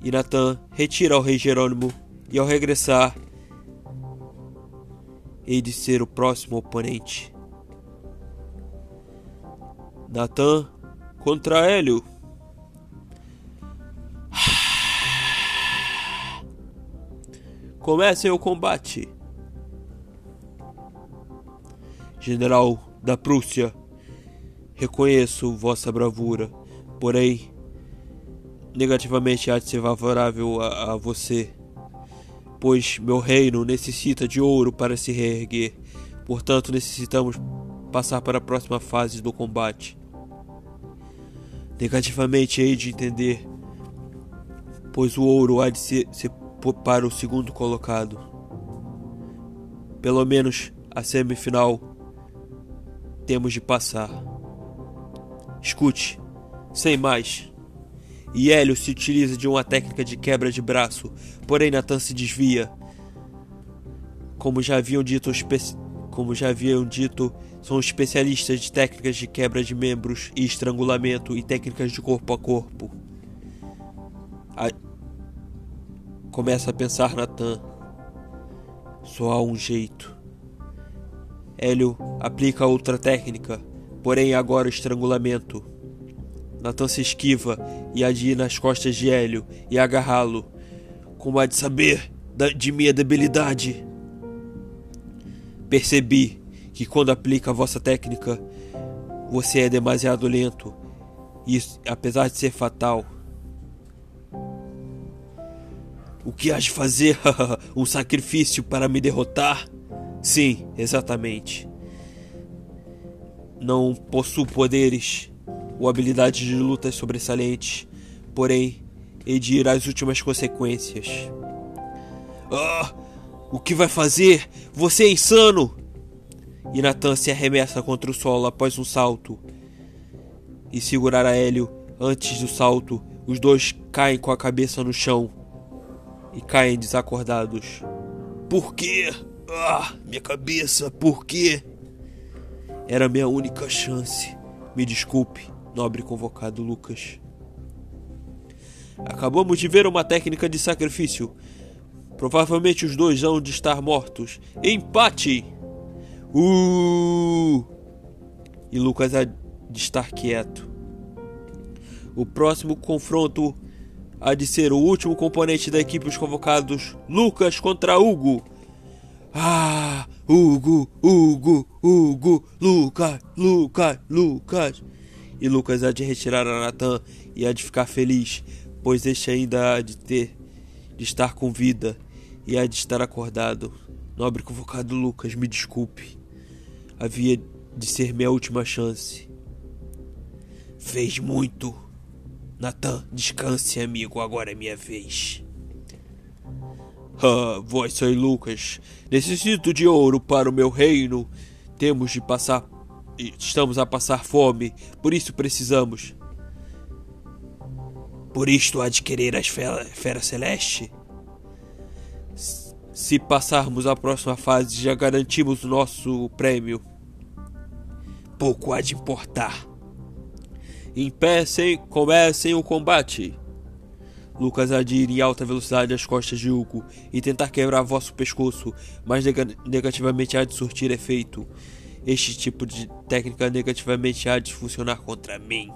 E Natan retira o rei Jerônimo e ao regressar, hei de ser o próximo oponente. Natan contra Hélio. Comecem o combate. General da Prússia, reconheço vossa bravura, porém, negativamente há de ser favorável a, a você, pois meu reino necessita de ouro para se reerguer. Portanto, necessitamos passar para a próxima fase do combate. Negativamente hei de entender, pois o ouro há de ser, ser para o segundo colocado. Pelo menos a semifinal temos de passar. Escute, sem mais. E Hélio se utiliza de uma técnica de quebra de braço, porém Nathan se desvia. Como já haviam dito, como já haviam dito, são especialistas de técnicas de quebra de membros e estrangulamento e técnicas de corpo a corpo. A... Começa a pensar Nathan. Só há um jeito. Hélio aplica outra técnica, porém agora o estrangulamento. Nathan se esquiva e há de ir nas costas de Hélio e agarrá-lo. Como há de saber de minha debilidade? Percebi que quando aplica a vossa técnica, você é demasiado lento. Isso, apesar de ser fatal. O que has de fazer? um sacrifício para me derrotar? Sim, exatamente. Não possuo poderes ou habilidades de luta sobressalentes, porém, hei de ir às últimas consequências. Ah! O que vai fazer? Você é insano! E Nathan se arremessa contra o solo após um salto. E segurar a Hélio antes do salto, os dois caem com a cabeça no chão e caem desacordados. Por quê? Ah, minha cabeça, por quê? Era minha única chance. Me desculpe nobre convocado Lucas. Acabamos de ver uma técnica de sacrifício. Provavelmente os dois hão de estar mortos. Empate! Uh! E Lucas há de estar quieto. O próximo confronto há de ser o último componente da equipe dos convocados, Lucas contra Hugo. Ah, Hugo, Hugo, Hugo, Lucas, Lucas, Lucas e Lucas há de retirar a Natan e há de ficar feliz, pois este ainda há de ter de estar com vida e há de estar acordado. Nobre convocado Lucas, me desculpe. Havia de ser minha última chance. Fez muito. Natan, descanse, amigo, agora é minha vez. Ah, vós sois Lucas. Necessito de ouro para o meu reino. Temos de passar Estamos a passar fome, por isso precisamos. Por isto há de querer a esfera, esfera celeste? Se passarmos a próxima fase, já garantimos o nosso prêmio. Pouco há de importar. Empecem, comecem o combate. Lucas há de ir em alta velocidade às costas de Hugo e tentar quebrar vosso pescoço, mas negativamente há de surtir efeito. Este tipo de técnica negativamente há de funcionar contra mim.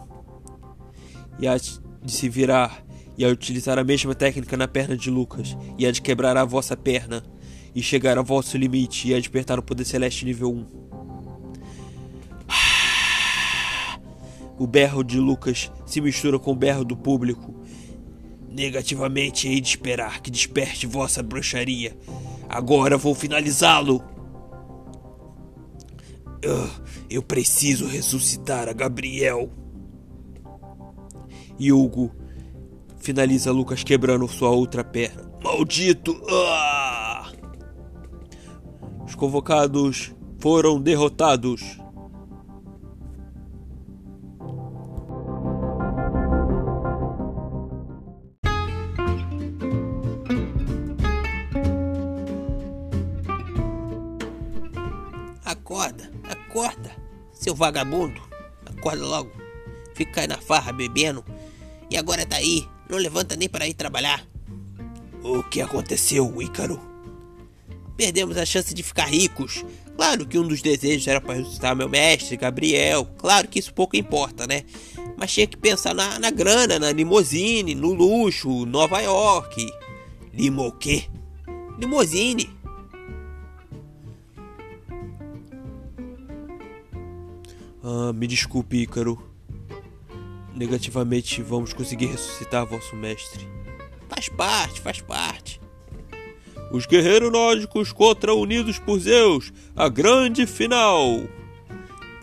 E há de se virar e a utilizar a mesma técnica na perna de Lucas, e há de quebrar a vossa perna e chegar ao vosso limite e a despertar o poder celeste nível 1. O berro de Lucas se mistura com o berro do público. Negativamente hei de esperar que desperte vossa bruxaria. Agora vou finalizá-lo. Uh, eu preciso ressuscitar a Gabriel. E Hugo finaliza Lucas quebrando sua outra perna. Maldito! Uh! Os convocados foram derrotados. Seu vagabundo, acorda logo. Fica aí na farra bebendo. E agora tá aí, não levanta nem para ir trabalhar. O que aconteceu, Ícaro? Perdemos a chance de ficar ricos. Claro que um dos desejos era para ressuscitar meu mestre, Gabriel. Claro que isso pouco importa, né? Mas tinha que pensar na, na grana, na limousine, no luxo, Nova York. Limo o quê? Limousine. Ah, me desculpe, Ícaro. Negativamente vamos conseguir ressuscitar vosso mestre. Faz parte, faz parte. Os guerreiros nórdicos contra Unidos por Zeus, a grande final.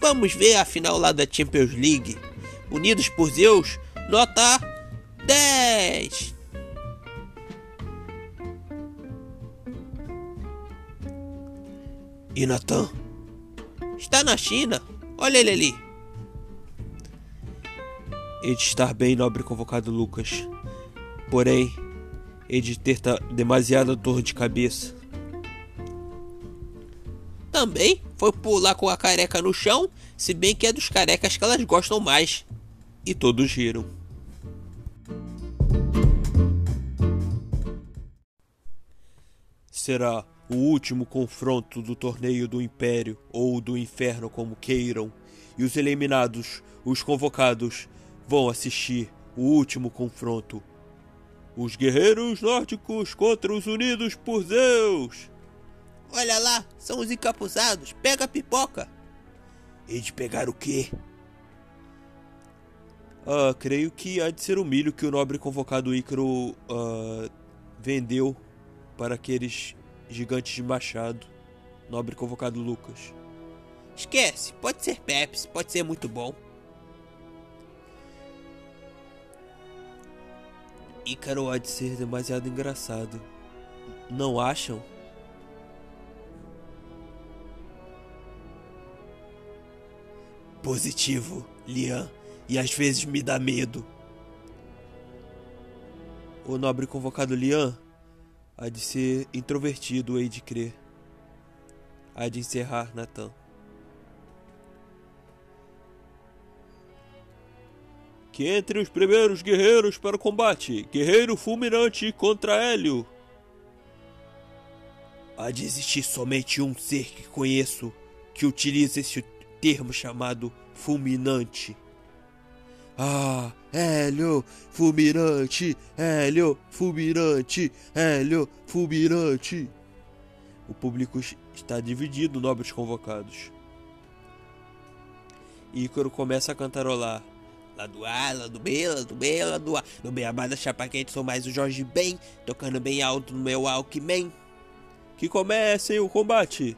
Vamos ver a final lá da Champions League. Unidos por Zeus, nota 10. E Natan? Está na China. Olha ele ali. Ele de estar bem, nobre convocado Lucas. Porém, ele de ter demasiada dor de cabeça. Também foi pular com a careca no chão, se bem que é dos carecas que elas gostam mais. E todos riram. Será o último confronto do torneio do Império ou do Inferno, como queiram, e os eliminados, os convocados, vão assistir o último confronto. Os guerreiros nórdicos contra os unidos por Zeus. Olha lá, são os encapuzados. Pega a pipoca. E de pegar o quê? Ah, creio que há de ser o milho que o nobre convocado Ícaro uh, vendeu para aqueles gigantes de machado. Nobre convocado Lucas. Esquece, pode ser Pepsi, pode ser muito bom. Ícaro há de ser demasiado engraçado. Não acham? Positivo, Lian, e às vezes me dá medo. O nobre convocado Lian há de ser introvertido, hei de crer. Há de encerrar Natan. Que entre os primeiros guerreiros para o combate, guerreiro fulminante contra Hélio. Há de existir somente um ser que conheço que utiliza esse termo chamado fulminante. Ah, Hélio, fulminante, Hélio, fulminante, Hélio, fulminante. O público está dividido, nobres convocados. Ícaro começa a cantarolar. Lá do A, lá do B, lá do B, lá do A. No beabá da chapa quente sou mais o Jorge Ben, tocando bem alto no meu Alckmin. Que comece o combate.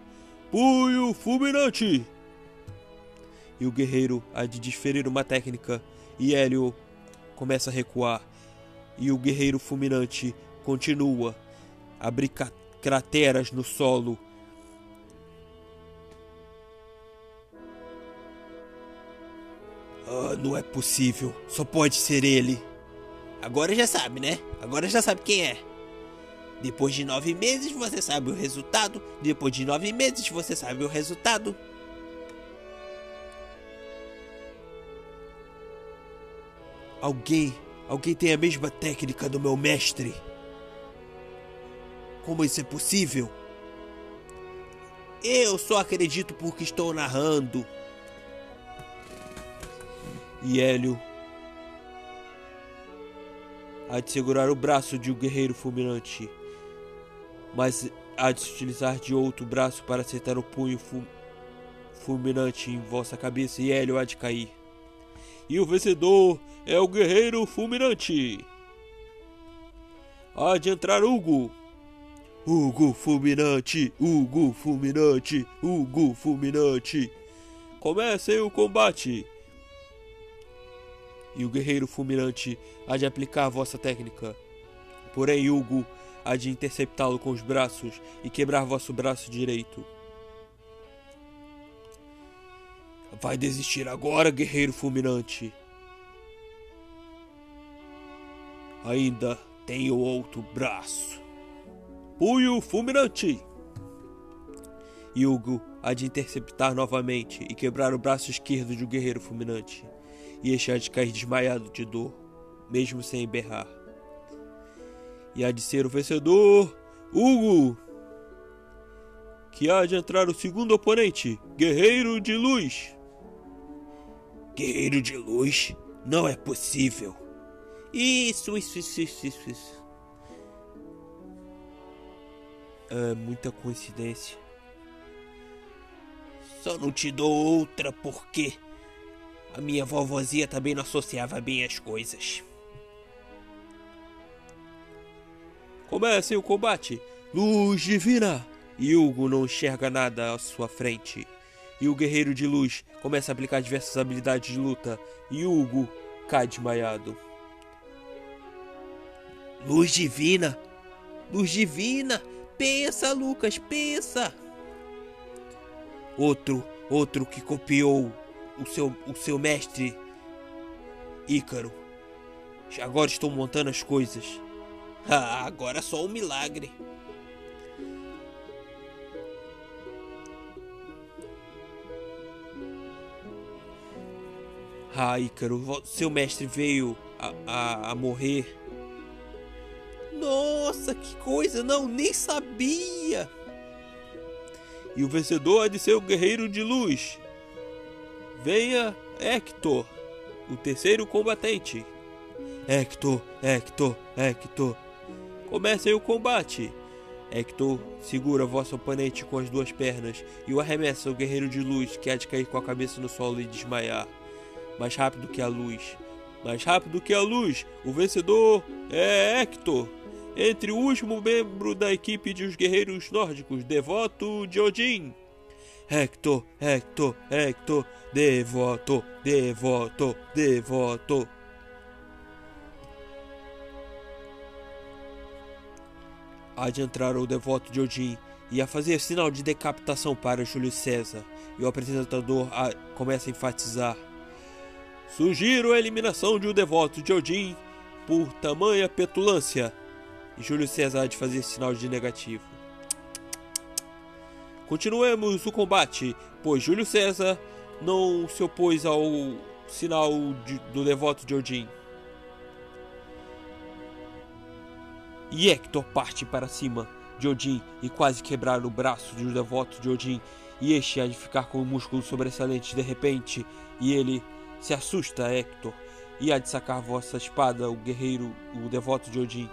Punho fulminante. E o guerreiro há de desferir uma técnica e Hélio começa a recuar. E o guerreiro fulminante continua a abrir crateras no solo. Ah, não é possível. Só pode ser ele. Agora já sabe, né? Agora já sabe quem é. Depois de nove meses você sabe o resultado. Depois de nove meses você sabe o resultado. Alguém, alguém tem a mesma técnica do meu mestre? Como isso é possível? Eu só acredito porque estou narrando. E Hélio há de segurar o braço de um guerreiro fulminante, mas há de se utilizar de outro braço para acertar o punho fulminante em vossa cabeça e Hélio há de cair. E o vencedor é o guerreiro fulminante. Há de entrar Hugo. Hugo fulminante, Hugo fulminante, Hugo fulminante. Comecem o combate. E o guerreiro fulminante há de aplicar a vossa técnica. Porém, Hugo há de interceptá-lo com os braços e quebrar vosso braço direito. Vai desistir agora, guerreiro fulminante. Ainda tenho outro braço. Punho fulminante. Hugo há de interceptar novamente e quebrar o braço esquerdo do guerreiro fulminante. E este há de cair desmaiado de dor, mesmo sem berrar. E há de ser o vencedor, Hugo! Que há de entrar o segundo oponente, Guerreiro de Luz. Guerreiro de luz? Não é possível. Isso, isso, isso, isso, isso, isso. É muita coincidência. Só não te dou outra porque a minha vovozinha também não associava bem as coisas. Comecem o combate. Luz divina! Hugo não enxerga nada à sua frente. E o guerreiro de luz começa a aplicar diversas habilidades de luta. E Hugo cai desmaiado. Luz divina! Luz divina! Pensa, Lucas, pensa! Outro, outro que copiou o seu, o seu mestre Ícaro. Agora estou montando as coisas. Ah, agora só um milagre. Ah, Ícaro, seu mestre veio a, a, a morrer. Nossa, que coisa, não, nem sabia. E o vencedor há de ser o guerreiro de luz. Venha, Hector, o terceiro combatente. Hector, Hector, Hector. Comecem o combate. Hector segura vosso oponente com as duas pernas e o arremessa o guerreiro de luz que há de cair com a cabeça no solo e desmaiar. Mais rápido que a luz. Mais rápido que a luz, o vencedor é Hector. Entre o último membro da equipe de os guerreiros nórdicos, devoto de Odin. Hector, Hector, Hector, devoto, devoto, devoto. Entrar o devoto de Odin e a fazer sinal de decapitação para Júlio César, e o apresentador a, começa a enfatizar. Sugiro a eliminação de um devoto de Odin por tamanha petulância. Júlio César de fazer sinal de negativo. Continuemos o combate, pois Júlio César não se opôs ao sinal de, do devoto de Odin. E Hector parte para cima de Odin e quase quebrar o braço do devoto de Odin. E este há de ficar com o músculo sobressalente de repente. E ele se assusta, Hector, e há de sacar vossa espada, o guerreiro, o devoto de Odin.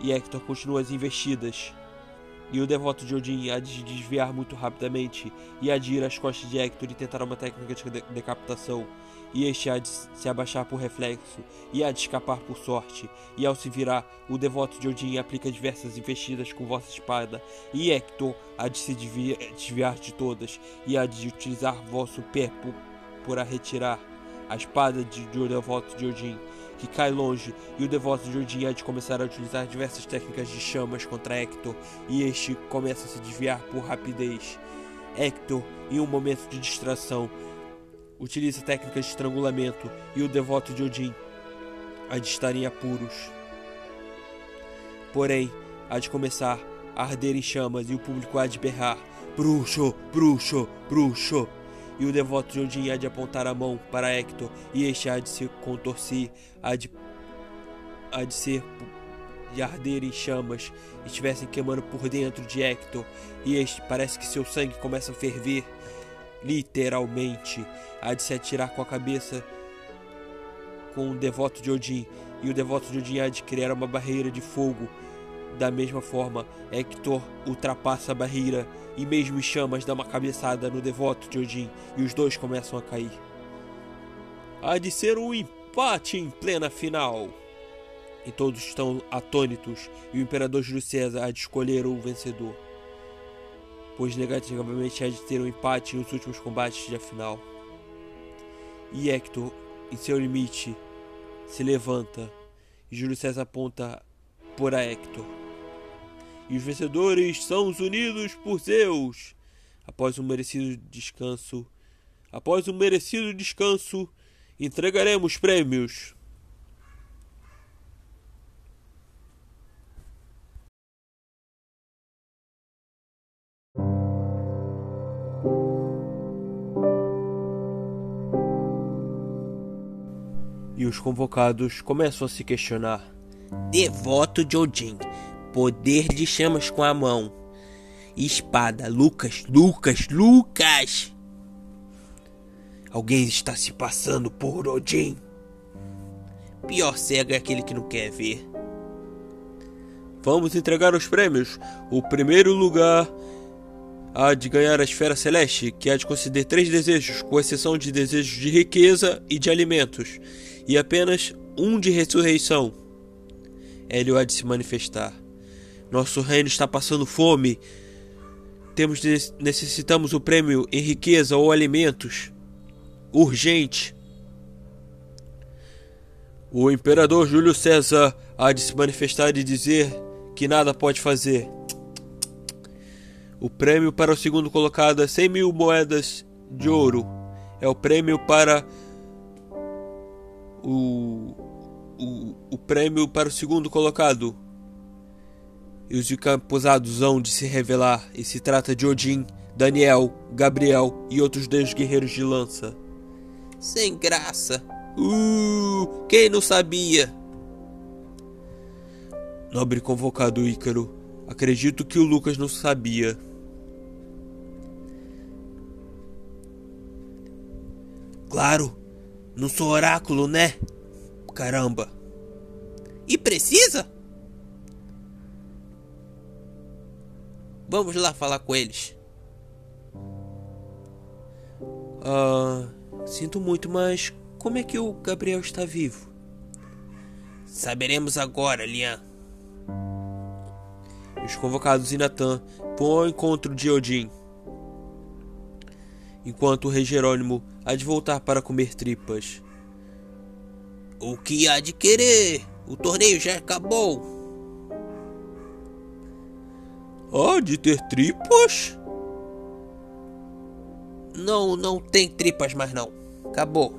E Hector continua as investidas. E o devoto de Odin há de desviar muito rapidamente e há de ir às costas de Hector e tentar uma técnica de decapitação. E este há de se abaixar por reflexo e há de escapar por sorte. E ao se virar, o devoto de Odin aplica diversas investidas com vossa espada. E Hector há de se desviar de todas e há de utilizar vosso pé por, a retirar a espada de, de devoto de Odin que cai longe, e o devoto de Odin há de começar a utilizar diversas técnicas de chamas contra Hector, e este começa a se desviar por rapidez. Hector, em um momento de distração, utiliza técnicas de estrangulamento, e o devoto de Odin há de estar em apuros. Porém, há de começar a arder em chamas, e o público há de berrar: Bruxo, bruxo, bruxo e o devoto de Odin há de apontar a mão para Hector, e este há de se contorcer, há de, há de ser de arder em chamas, estivessem queimando por dentro de Hector, e este parece que seu sangue começa a ferver, literalmente, há de se atirar com a cabeça com o devoto de Odin, e o devoto de Odin há de criar uma barreira de fogo. Da mesma forma, Hector ultrapassa a barreira e mesmo em chamas dá uma cabeçada no devoto de Odin e os dois começam a cair. Há de ser um empate em plena final. E todos estão atônitos e o imperador Júlio César há de escolher o vencedor. Pois negativamente há de ter um empate nos últimos combates da final. E Hector, em seu limite, se levanta e Júlio César aponta por a Hector e os vencedores são os unidos por Zeus. Após um merecido descanso, após um merecido descanso, entregaremos prêmios. E os convocados começam a se questionar. Devoto de Odin, Poder de chamas com a mão. Espada. Lucas, Lucas, Lucas! Alguém está se passando por Odin. Pior cego é aquele que não quer ver. Vamos entregar os prêmios. O primeiro lugar há de ganhar a esfera celeste, que há de conceder três desejos, com exceção de desejos de riqueza e de alimentos, e apenas um de ressurreição. Hélio há de se manifestar. Nosso reino está passando fome. Temos necessitamos o prêmio em riqueza ou alimentos. Urgente. O imperador Júlio César há de se manifestar e dizer que nada pode fazer. O prêmio para o segundo colocado é 100 mil moedas de ouro. É o prêmio para o, o, o prêmio para o segundo colocado. E os encapuzados hão de se revelar, e se trata de Odin, Daniel, Gabriel e outros deuses guerreiros de lança. Sem graça. Uh, quem não sabia? Nobre convocado Ícaro, acredito que o Lucas não sabia. Claro, não sou oráculo, né? Caramba. E precisa? Vamos lá falar com eles. Ah, sinto muito, mas como é que o Gabriel está vivo? Saberemos agora, Lian. Os convocados e Natan vão ao encontro de Odin. Enquanto o rei Jerônimo há de voltar para comer tripas. O que há de querer? O torneio já acabou. Há de ter tripas? Não, não tem tripas mais não. Acabou.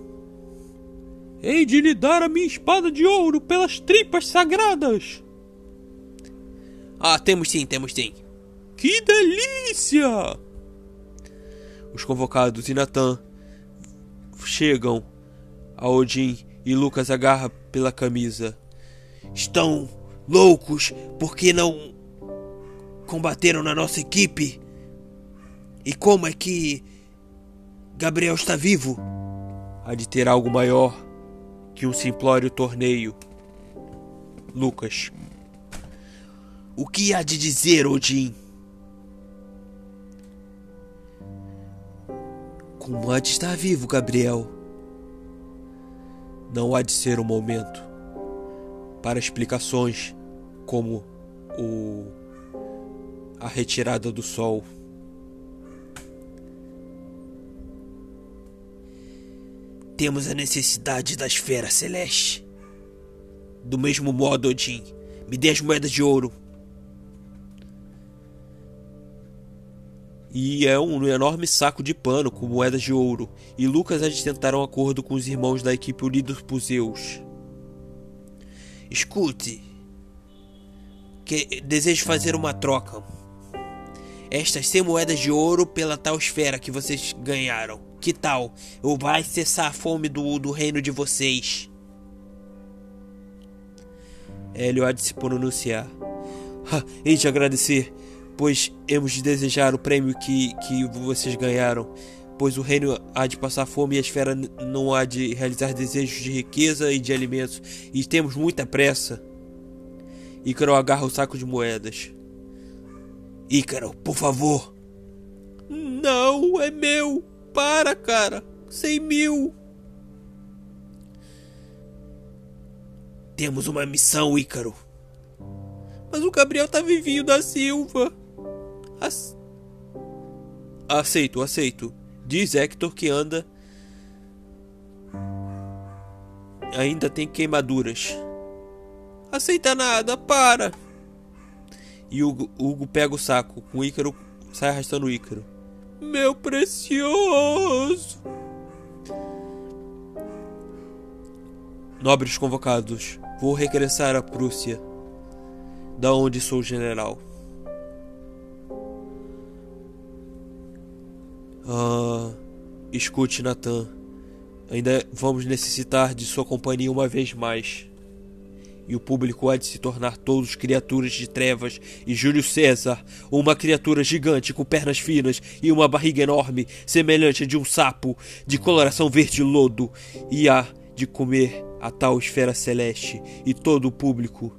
Hei de lhe dar a minha espada de ouro pelas tripas sagradas. Ah, temos sim, temos sim. Que delícia! Os convocados e Natan chegam a Odin e Lucas agarra pela camisa. Estão loucos porque não combateram na nossa equipe? E como é que Gabriel está vivo? Há de ter algo maior que um simplório torneio. Lucas. O que há de dizer, Odin? Como há de estar vivo, Gabriel? Não há de ser o um momento para explicações como o a retirada do sol. Temos a necessidade da esfera celeste. Do mesmo modo, Odin, me dê as moedas de ouro. e é um enorme saco de pano com moedas de ouro, e Lucas há de tentar um acordo com os irmãos da equipe unidos por Zeus. Escute, que desejo fazer uma troca. Estas 100 moedas de ouro pela tal esfera que vocês ganharam. Que tal? Ou vai cessar a fome do, do reino de vocês? De se pronunciar. Ha, hei de agradecer pois hemos de desejar o prêmio que, que vocês ganharam, pois o reino há de passar fome e a esfera não há de realizar desejos de riqueza e de alimentos, e temos muita pressa. Ícaro agarra o saco de moedas. Ícaro, por favor. Não, é meu. Para, cara. Cem mil. Temos uma missão, Ícaro. Mas o Gabriel tá vivinho da Silva. Aceito, aceito. Diz Hector que anda. Ainda tem queimaduras. Aceita nada, para! E Hugo, Hugo pega o saco com o Ícaro, sai arrastando o Ícaro. Meu precioso! Nobres convocados, vou regressar à Prússia, da onde sou general. Ah, escute, Nathan. Ainda vamos necessitar de sua companhia uma vez mais. E o público há de se tornar todos criaturas de trevas, e Júlio César, uma criatura gigante com pernas finas e uma barriga enorme, semelhante a de um sapo, de coloração verde lodo, e há de comer a tal esfera celeste, e todo o público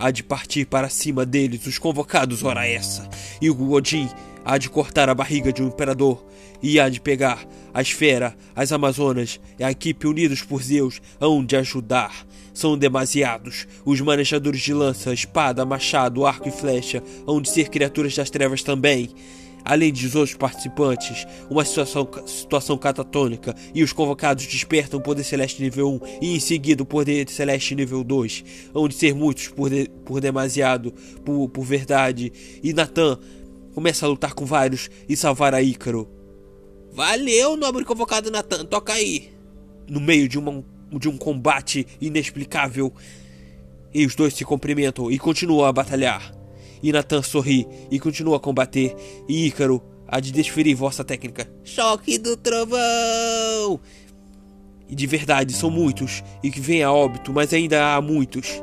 há de partir para cima deles, os convocados, ora essa, e o Godin há de cortar a barriga de um imperador e há de pegar a esfera, as Amazonas e a equipe unidos por Zeus hão de ajudar. São demasiados. Os manejadores de lança, espada, machado, arco e flecha hão de ser criaturas das trevas também. Além dos outros participantes, uma situação, situação catatônica e os convocados despertam o poder celeste nível 1 e em seguida o poder celeste nível 2, onde ser muitos por, de, por demasiado, por, por verdade, e Natan começa a lutar com vários e salvar a Ícaro. Valeu, nobre convocado Natan, toca aí. No meio de, uma, de um combate inexplicável, e os dois se cumprimentam e continuam a batalhar. E Natan sorri e continua a combater, e Ícaro há de desferir vossa técnica. Choque do trovão! E de verdade são muitos, e que vêm a óbito, mas ainda há muitos.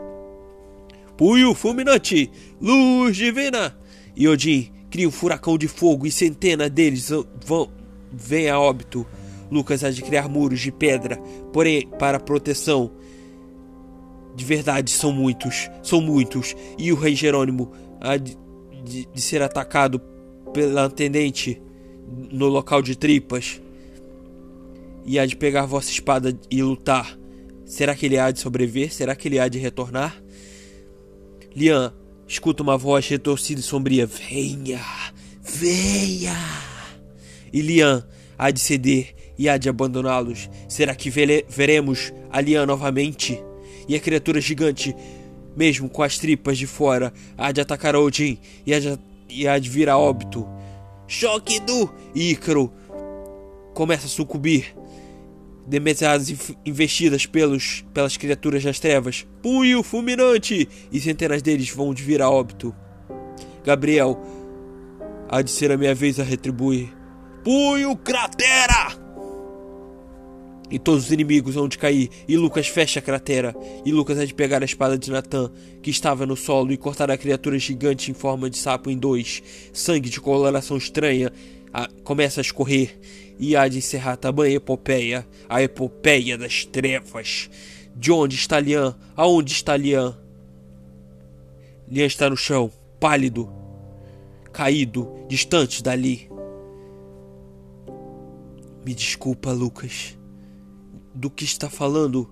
Punho fulminante, luz divina! E Odin cria um furacão de fogo e centenas deles vão vêm a óbito. Lucas há de criar muros de pedra, porém para proteção. De verdade são muitos, são muitos, e o rei Jerônimo há de, de, de ser atacado pela atendente no local de tripas. E há de pegar vossa espada e lutar. Será que ele há de sobreviver? Será que ele há de retornar? Lian escuta uma voz retorcida e sombria. Venha! Venha! E Lian há de ceder e há de abandoná-los. Será que veremos a Lian novamente? E a criatura gigante mesmo com as tripas de fora, há de atacar Odin e há de, e há de vir a óbito. Choque do Ícaro começa a sucumbir, demasiadas investidas pelos, pelas criaturas das trevas. Punho fulminante! E centenas deles vão de vir a óbito. Gabriel, há de ser a minha vez a retribuir. Punho cratera! E todos os inimigos vão de cair, e Lucas fecha a cratera, e Lucas é de pegar a espada de Natan, que estava no solo, e cortar a criatura gigante em forma de sapo em dois. Sangue de coloração estranha a, começa a escorrer, e há de encerrar a tamanha epopeia, a epopeia das trevas. De onde está Lian? Aonde está Lian? Lian está no chão, pálido, caído, distante dali. Me desculpa, Lucas do que está falando,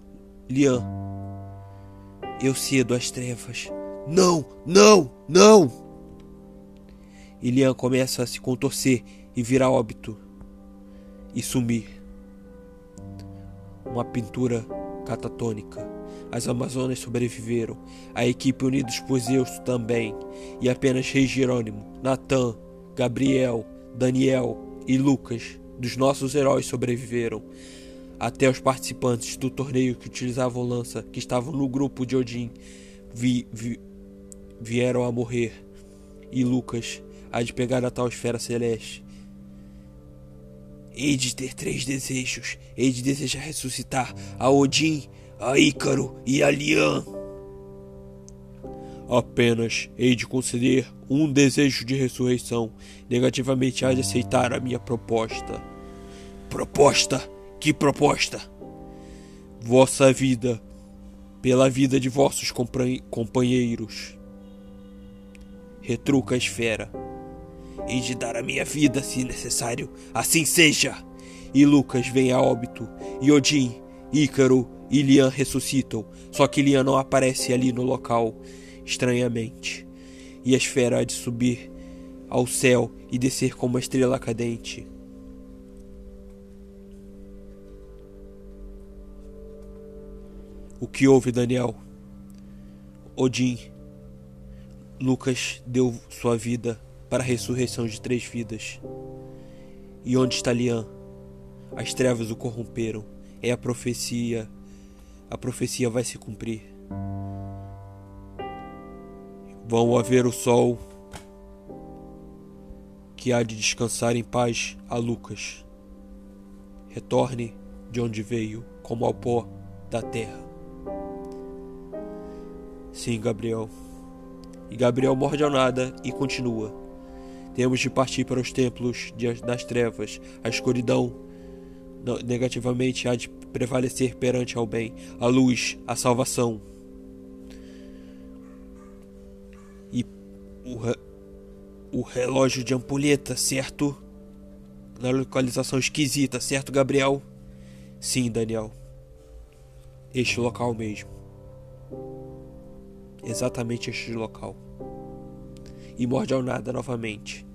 Lian? Eu cedo às trevas. Não, não, não! E Lian começa a se contorcer e virar óbito e sumir. Uma pintura catatônica. As Amazonas sobreviveram, a equipe Unidos por Zeus também, e apenas Rei Jerônimo, Natan, Gabriel, Daniel e Lucas, dos nossos heróis, sobreviveram. Até os participantes do torneio que utilizavam lança, que estavam no grupo de Odin, vi, vi, vieram a morrer. E Lucas há de pegar a tal esfera celeste. Hei de ter três desejos. Hei de desejar ressuscitar a Odin, a Ícaro e a Lian. Apenas hei de conceder um desejo de ressurreição. Negativamente há de aceitar a minha proposta. Proposta! Que proposta! Vossa vida pela vida de vossos companheiros. Retruca a esfera. E de dar a minha vida se necessário, assim seja. E Lucas vem a óbito, e Odin, Ícaro e Lian ressuscitam, só que Lian não aparece ali no local, estranhamente. E a esfera há de subir ao céu e descer como uma estrela cadente. O que houve, Daniel? Odin. Lucas deu sua vida para a ressurreição de três vidas. E onde está Lian? As trevas o corromperam. É a profecia. A profecia vai se cumprir. Vão haver o sol que há de descansar em paz a Lucas. Retorne de onde veio, como ao pó da terra. Sim, Gabriel. E Gabriel morde ao nada e continua. Temos de partir para os templos das trevas. A escuridão negativamente há de prevalecer perante ao bem, a luz, a salvação. O, o relógio de ampulheta, certo? na localização esquisita, certo, Gabriel? Sim, Daniel. Este local mesmo. Exatamente este local. E morde ao nada novamente.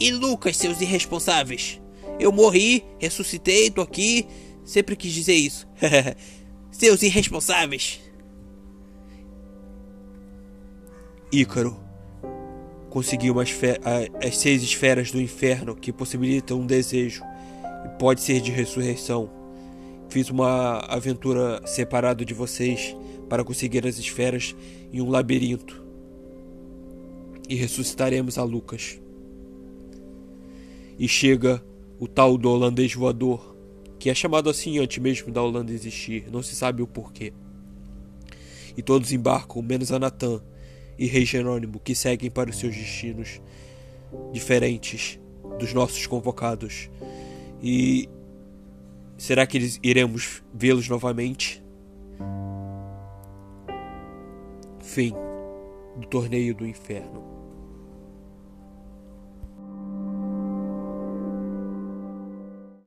E Lucas, seus irresponsáveis? Eu morri, ressuscitei, tô aqui. Sempre quis dizer isso. seus irresponsáveis. Ícaro conseguiu as, as seis esferas do inferno que possibilitam um desejo e pode ser de ressurreição. Fiz uma aventura separado de vocês para conseguir as esferas em um labirinto. E ressuscitaremos a Lucas. E chega o tal do holandês voador, que é chamado assim antes mesmo da Holanda existir, não se sabe o porquê. E todos embarcam, menos a Natan e Rei Jerônimo, que seguem para os seus destinos diferentes dos nossos convocados. E será que eles iremos vê-los novamente? Fim do torneio do inferno.